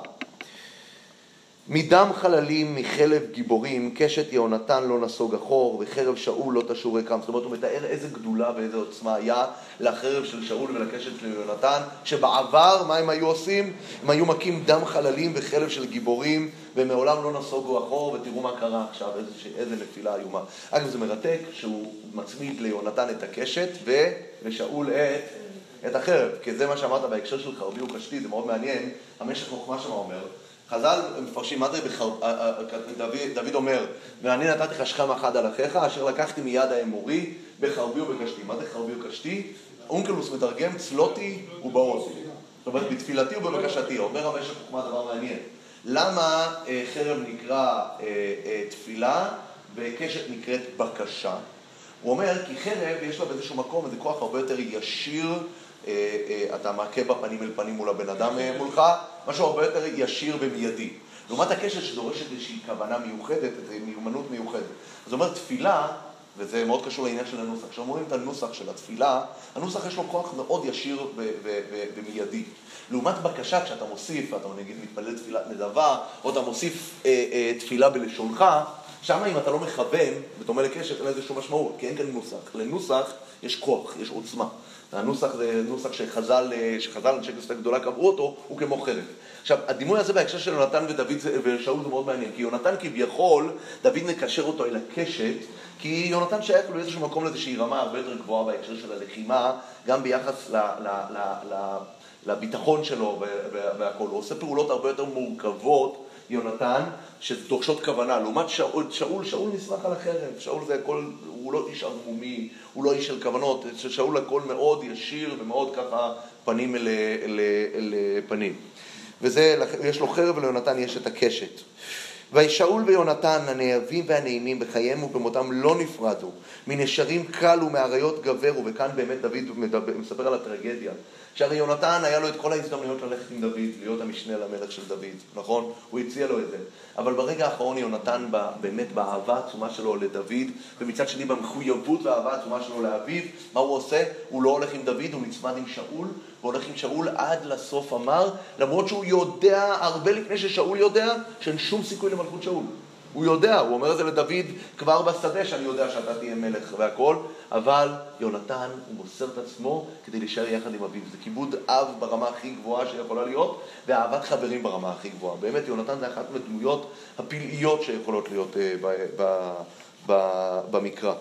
מדם חללים, מחלב גיבורים, קשת יהונתן לא נסוג אחור, וחרב שאול לא תשור ריקם. זאת אומרת, הוא מתאר איזה גדולה ואיזה עוצמה היה לחרב של שאול ולקשת של יהונתן, שבעבר, מה הם היו עושים? הם היו מכים דם חללים וחלב של גיבורים, ומעולם לא נסוגו אחור, ותראו מה קרה עכשיו, איזה, איזה נפילה איומה. אגב, זה מרתק שהוא מצמיד ליהונתן את הקשת, ולשאול את... את החרב, כי זה מה שאמרת בהקשר של חרבי וקשתי, זה מאוד מעניין, המשך חוכמה שם אומר, חז"ל מפרשים מה זה בחר... דוד, דוד אומר, ואני נתתי לך שכם אחד על אחיך, אשר לקחתי מיד האמורי בחרבי ובקשתי. מה זה חרבי ובקשתי? אונקלוס מתרגם צלותי ובעוז. זאת אומרת, בתפילתי ובבקשתי. אומר המשך חוכמה דבר מעניין. למה אה, חרב נקרא אה, אה, תפילה וקשת נקראת בקשה? הוא אומר, כי חרב יש לה באיזשהו מקום איזה כוח הרבה יותר ישיר אה, אה, אתה מכה בפנים אל פנים מול הבן אדם אה, מולך, משהו הרבה יותר ישיר ומיידי. לעומת הקשר שדורשת איזושהי כוונה מיוחדת, איזו מיומנות מיוחדת. זאת אומרת, תפילה, וזה מאוד קשור לעניין של הנוסח, כשאומרים את הנוסח של התפילה, הנוסח יש לו כוח מאוד ישיר ומיידי. לעומת בקשה, כשאתה מוסיף, אתה נגיד מתפלל תפילת נדבה, או אתה מוסיף אה, אה, תפילה בלשונך, שם אם אתה לא מכוון, בדומה לקשת, אין לזה שום משמעות, כי אין כאן נוסח. לנוסח יש כוח, יש עוצמה. הנוסח זה נוסח שחז"ל, שחז"ל אנשי כנסת הגדולה קבעו אותו, הוא כמו חרב. עכשיו, הדימוי הזה בהקשר של יונתן ודוד ושאול זה מאוד מעניין, כי יונתן כביכול, דוד מקשר אותו אל הקשת, כי יונתן שייך לו איזשהו מקום לאיזושהי רמה הרבה יותר גבוהה בהקשר של הלחימה, גם ביחס ל, ל, ל, ל, לביטחון שלו והכול. הוא עושה פעולות הרבה יותר מורכבות יונתן, שדורשות כוונה. לעומת שאול, שאול, שאול נסמך על החרב, שאול זה הכל, הוא לא איש ערמומי, הוא לא איש של כוונות, שאול הכל מאוד ישיר ומאוד ככה פנים אל, אל, אל, אל פנים. וזה, יש לו חרב וליונתן יש את הקשת. וישאול ויונתן הנאהבים והנעימים בחייהם ובמותם לא נפרדו, מנשרים קל ומאריות גברו, וכאן באמת דוד מדבר, מספר על הטרגדיה. שהרי יונתן היה לו את כל ההזדמנויות ללכת עם דוד, להיות המשנה למלך של דוד, נכון? הוא הציע לו את זה. אבל ברגע האחרון יונתן באמת באהבה העצומה שלו לדוד, ומצד שני במחויבות והאהבה העצומה שלו לאביו, מה הוא עושה? הוא לא הולך עם דוד, הוא נצמד עם שאול, והולך עם שאול עד לסוף המר, למרות שהוא יודע, הרבה לפני ששאול יודע, שאין שום סיכוי למלכות שאול. הוא יודע, הוא אומר את זה לדוד כבר בשדה, שאני יודע שאתה תהיה מלך והכל, אבל יונתן, הוא מוסר את עצמו כדי להישאר יחד עם אביו. זה כיבוד אב ברמה הכי גבוהה שיכולה להיות, ואהבת חברים ברמה הכי גבוהה. באמת, יונתן זה אחת מהדמויות הפלאיות שיכולות להיות uh, ב, ב, ב, במקרא.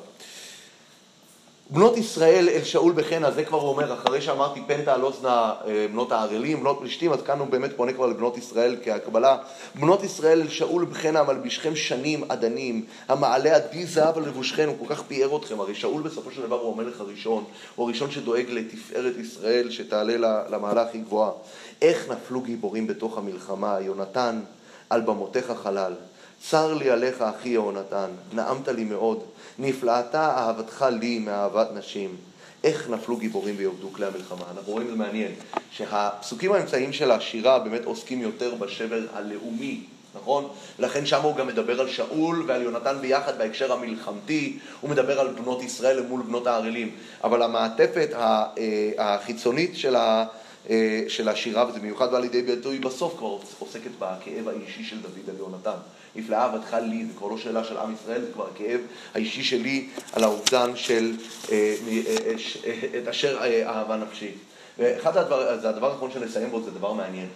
בנות ישראל אל שאול בחנה, זה כבר הוא אומר, אחרי שאמרתי אוזנה אה, בנות הערלים, בנות פלישתים, אז כאן הוא באמת פונה כבר לבנות ישראל כהקבלה. בנות ישראל אל שאול בחנה, מלבישכם שנים אדנים, המעלה עדי זהב על לבושכם, הוא כל כך פיאר אתכם, הרי שאול בסופו של דבר הוא המלך הראשון, הוא הראשון שדואג לתפארת ישראל, שתעלה למעלה הכי גבוהה. איך נפלו גיבורים בתוך המלחמה, יונתן, על במותיך חלל. צר לי עליך, אחי יהונתן, נעמת לי מאוד. נפלאתה אהבתך לי מאהבת נשים. איך נפלו גיבורים ויאבדו כלי המלחמה. אנחנו רואים, זה מעניין, שהפסוקים האמצעיים של השירה באמת עוסקים יותר בשבר הלאומי, נכון? לכן שם הוא גם מדבר על שאול ועל יונתן ביחד בהקשר המלחמתי, הוא מדבר על בנות ישראל מול בנות הערלים. אבל המעטפת אה, החיצונית של ה... אה, של השירה, וזה מיוחד בא לידי ביטוי בסוף כבר עוסקת בכאב האישי של דוד על יונתן. נפלאה עבדך לי, זה כבר לא שאלה של עם ישראל, זה כבר הכאב האישי שלי על האובדן של אה, אה, את אשר אהבה נפשי. ואחד הדבר, זה הדבר האחרון שנסיים בו, זה דבר מעניין.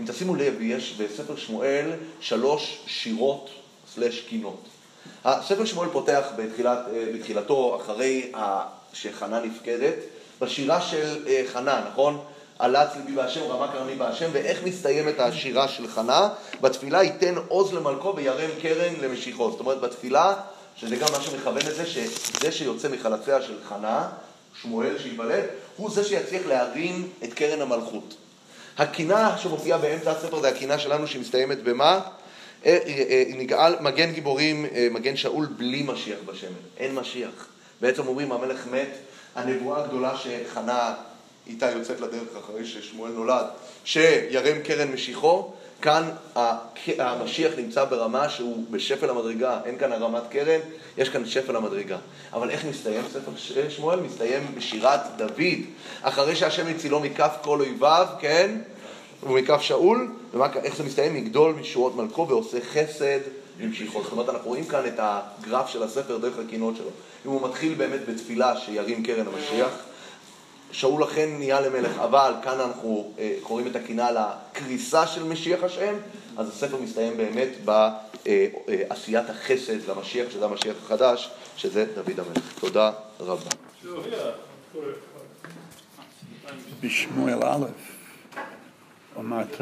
אם תשימו לב, יש בספר שמואל שלוש שירות סלש קינות. הספר שמואל פותח בתחילת, בתחילתו, אחרי שחנה נפקדת, בשירה של חנה, נכון? עלץ ליבי בהשם, רמה קרני בהשם, ואיך מסתיימת השירה של חנה? בתפילה ייתן עוז למלכו וירם קרן למשיחו. זאת אומרת, בתפילה, שזה גם מה שמכוון לזה, שזה שיוצא מחלציה של חנה, שמואל שייוולד, הוא זה שיצליח להרים את קרן המלכות. הקינה שמופיעה באמצע הספר זה הקינה שלנו שמסתיימת במה? אה, אה, אה, נגאל מגן גיבורים, מגן שאול בלי משיח בשמן. אין משיח. בעצם אומרים המלך מת, הנבואה הגדולה שחנה איתה יוצאת לדרך אחרי ששמואל נולד, שירם קרן משיחו, כאן המשיח נמצא ברמה שהוא בשפל המדרגה, אין כאן הרמת קרן, יש כאן שפל המדרגה. אבל איך מסתיים ספר שמואל? מסתיים בשירת דוד, אחרי שהשם הצילו מכף כל אויביו, כן? ומכף שאול, ואיך זה מסתיים? מגדול משורות מלכו ועושה חסד ממשיכו. זאת אומרת, אנחנו רואים כאן את הגרף של הספר דרך הקינות שלו. אם הוא מתחיל באמת בתפילה שירים קרן המשיח, שאול אכן נהיה למלך, אבל כאן אנחנו אה, קוראים את הקינה לקריסה של משיח השם, אז הספר מסתיים באמת בעשיית החסד למשיח, שזה המשיח החדש, שזה דוד המלך. תודה רבה. בשמואל א', אמרת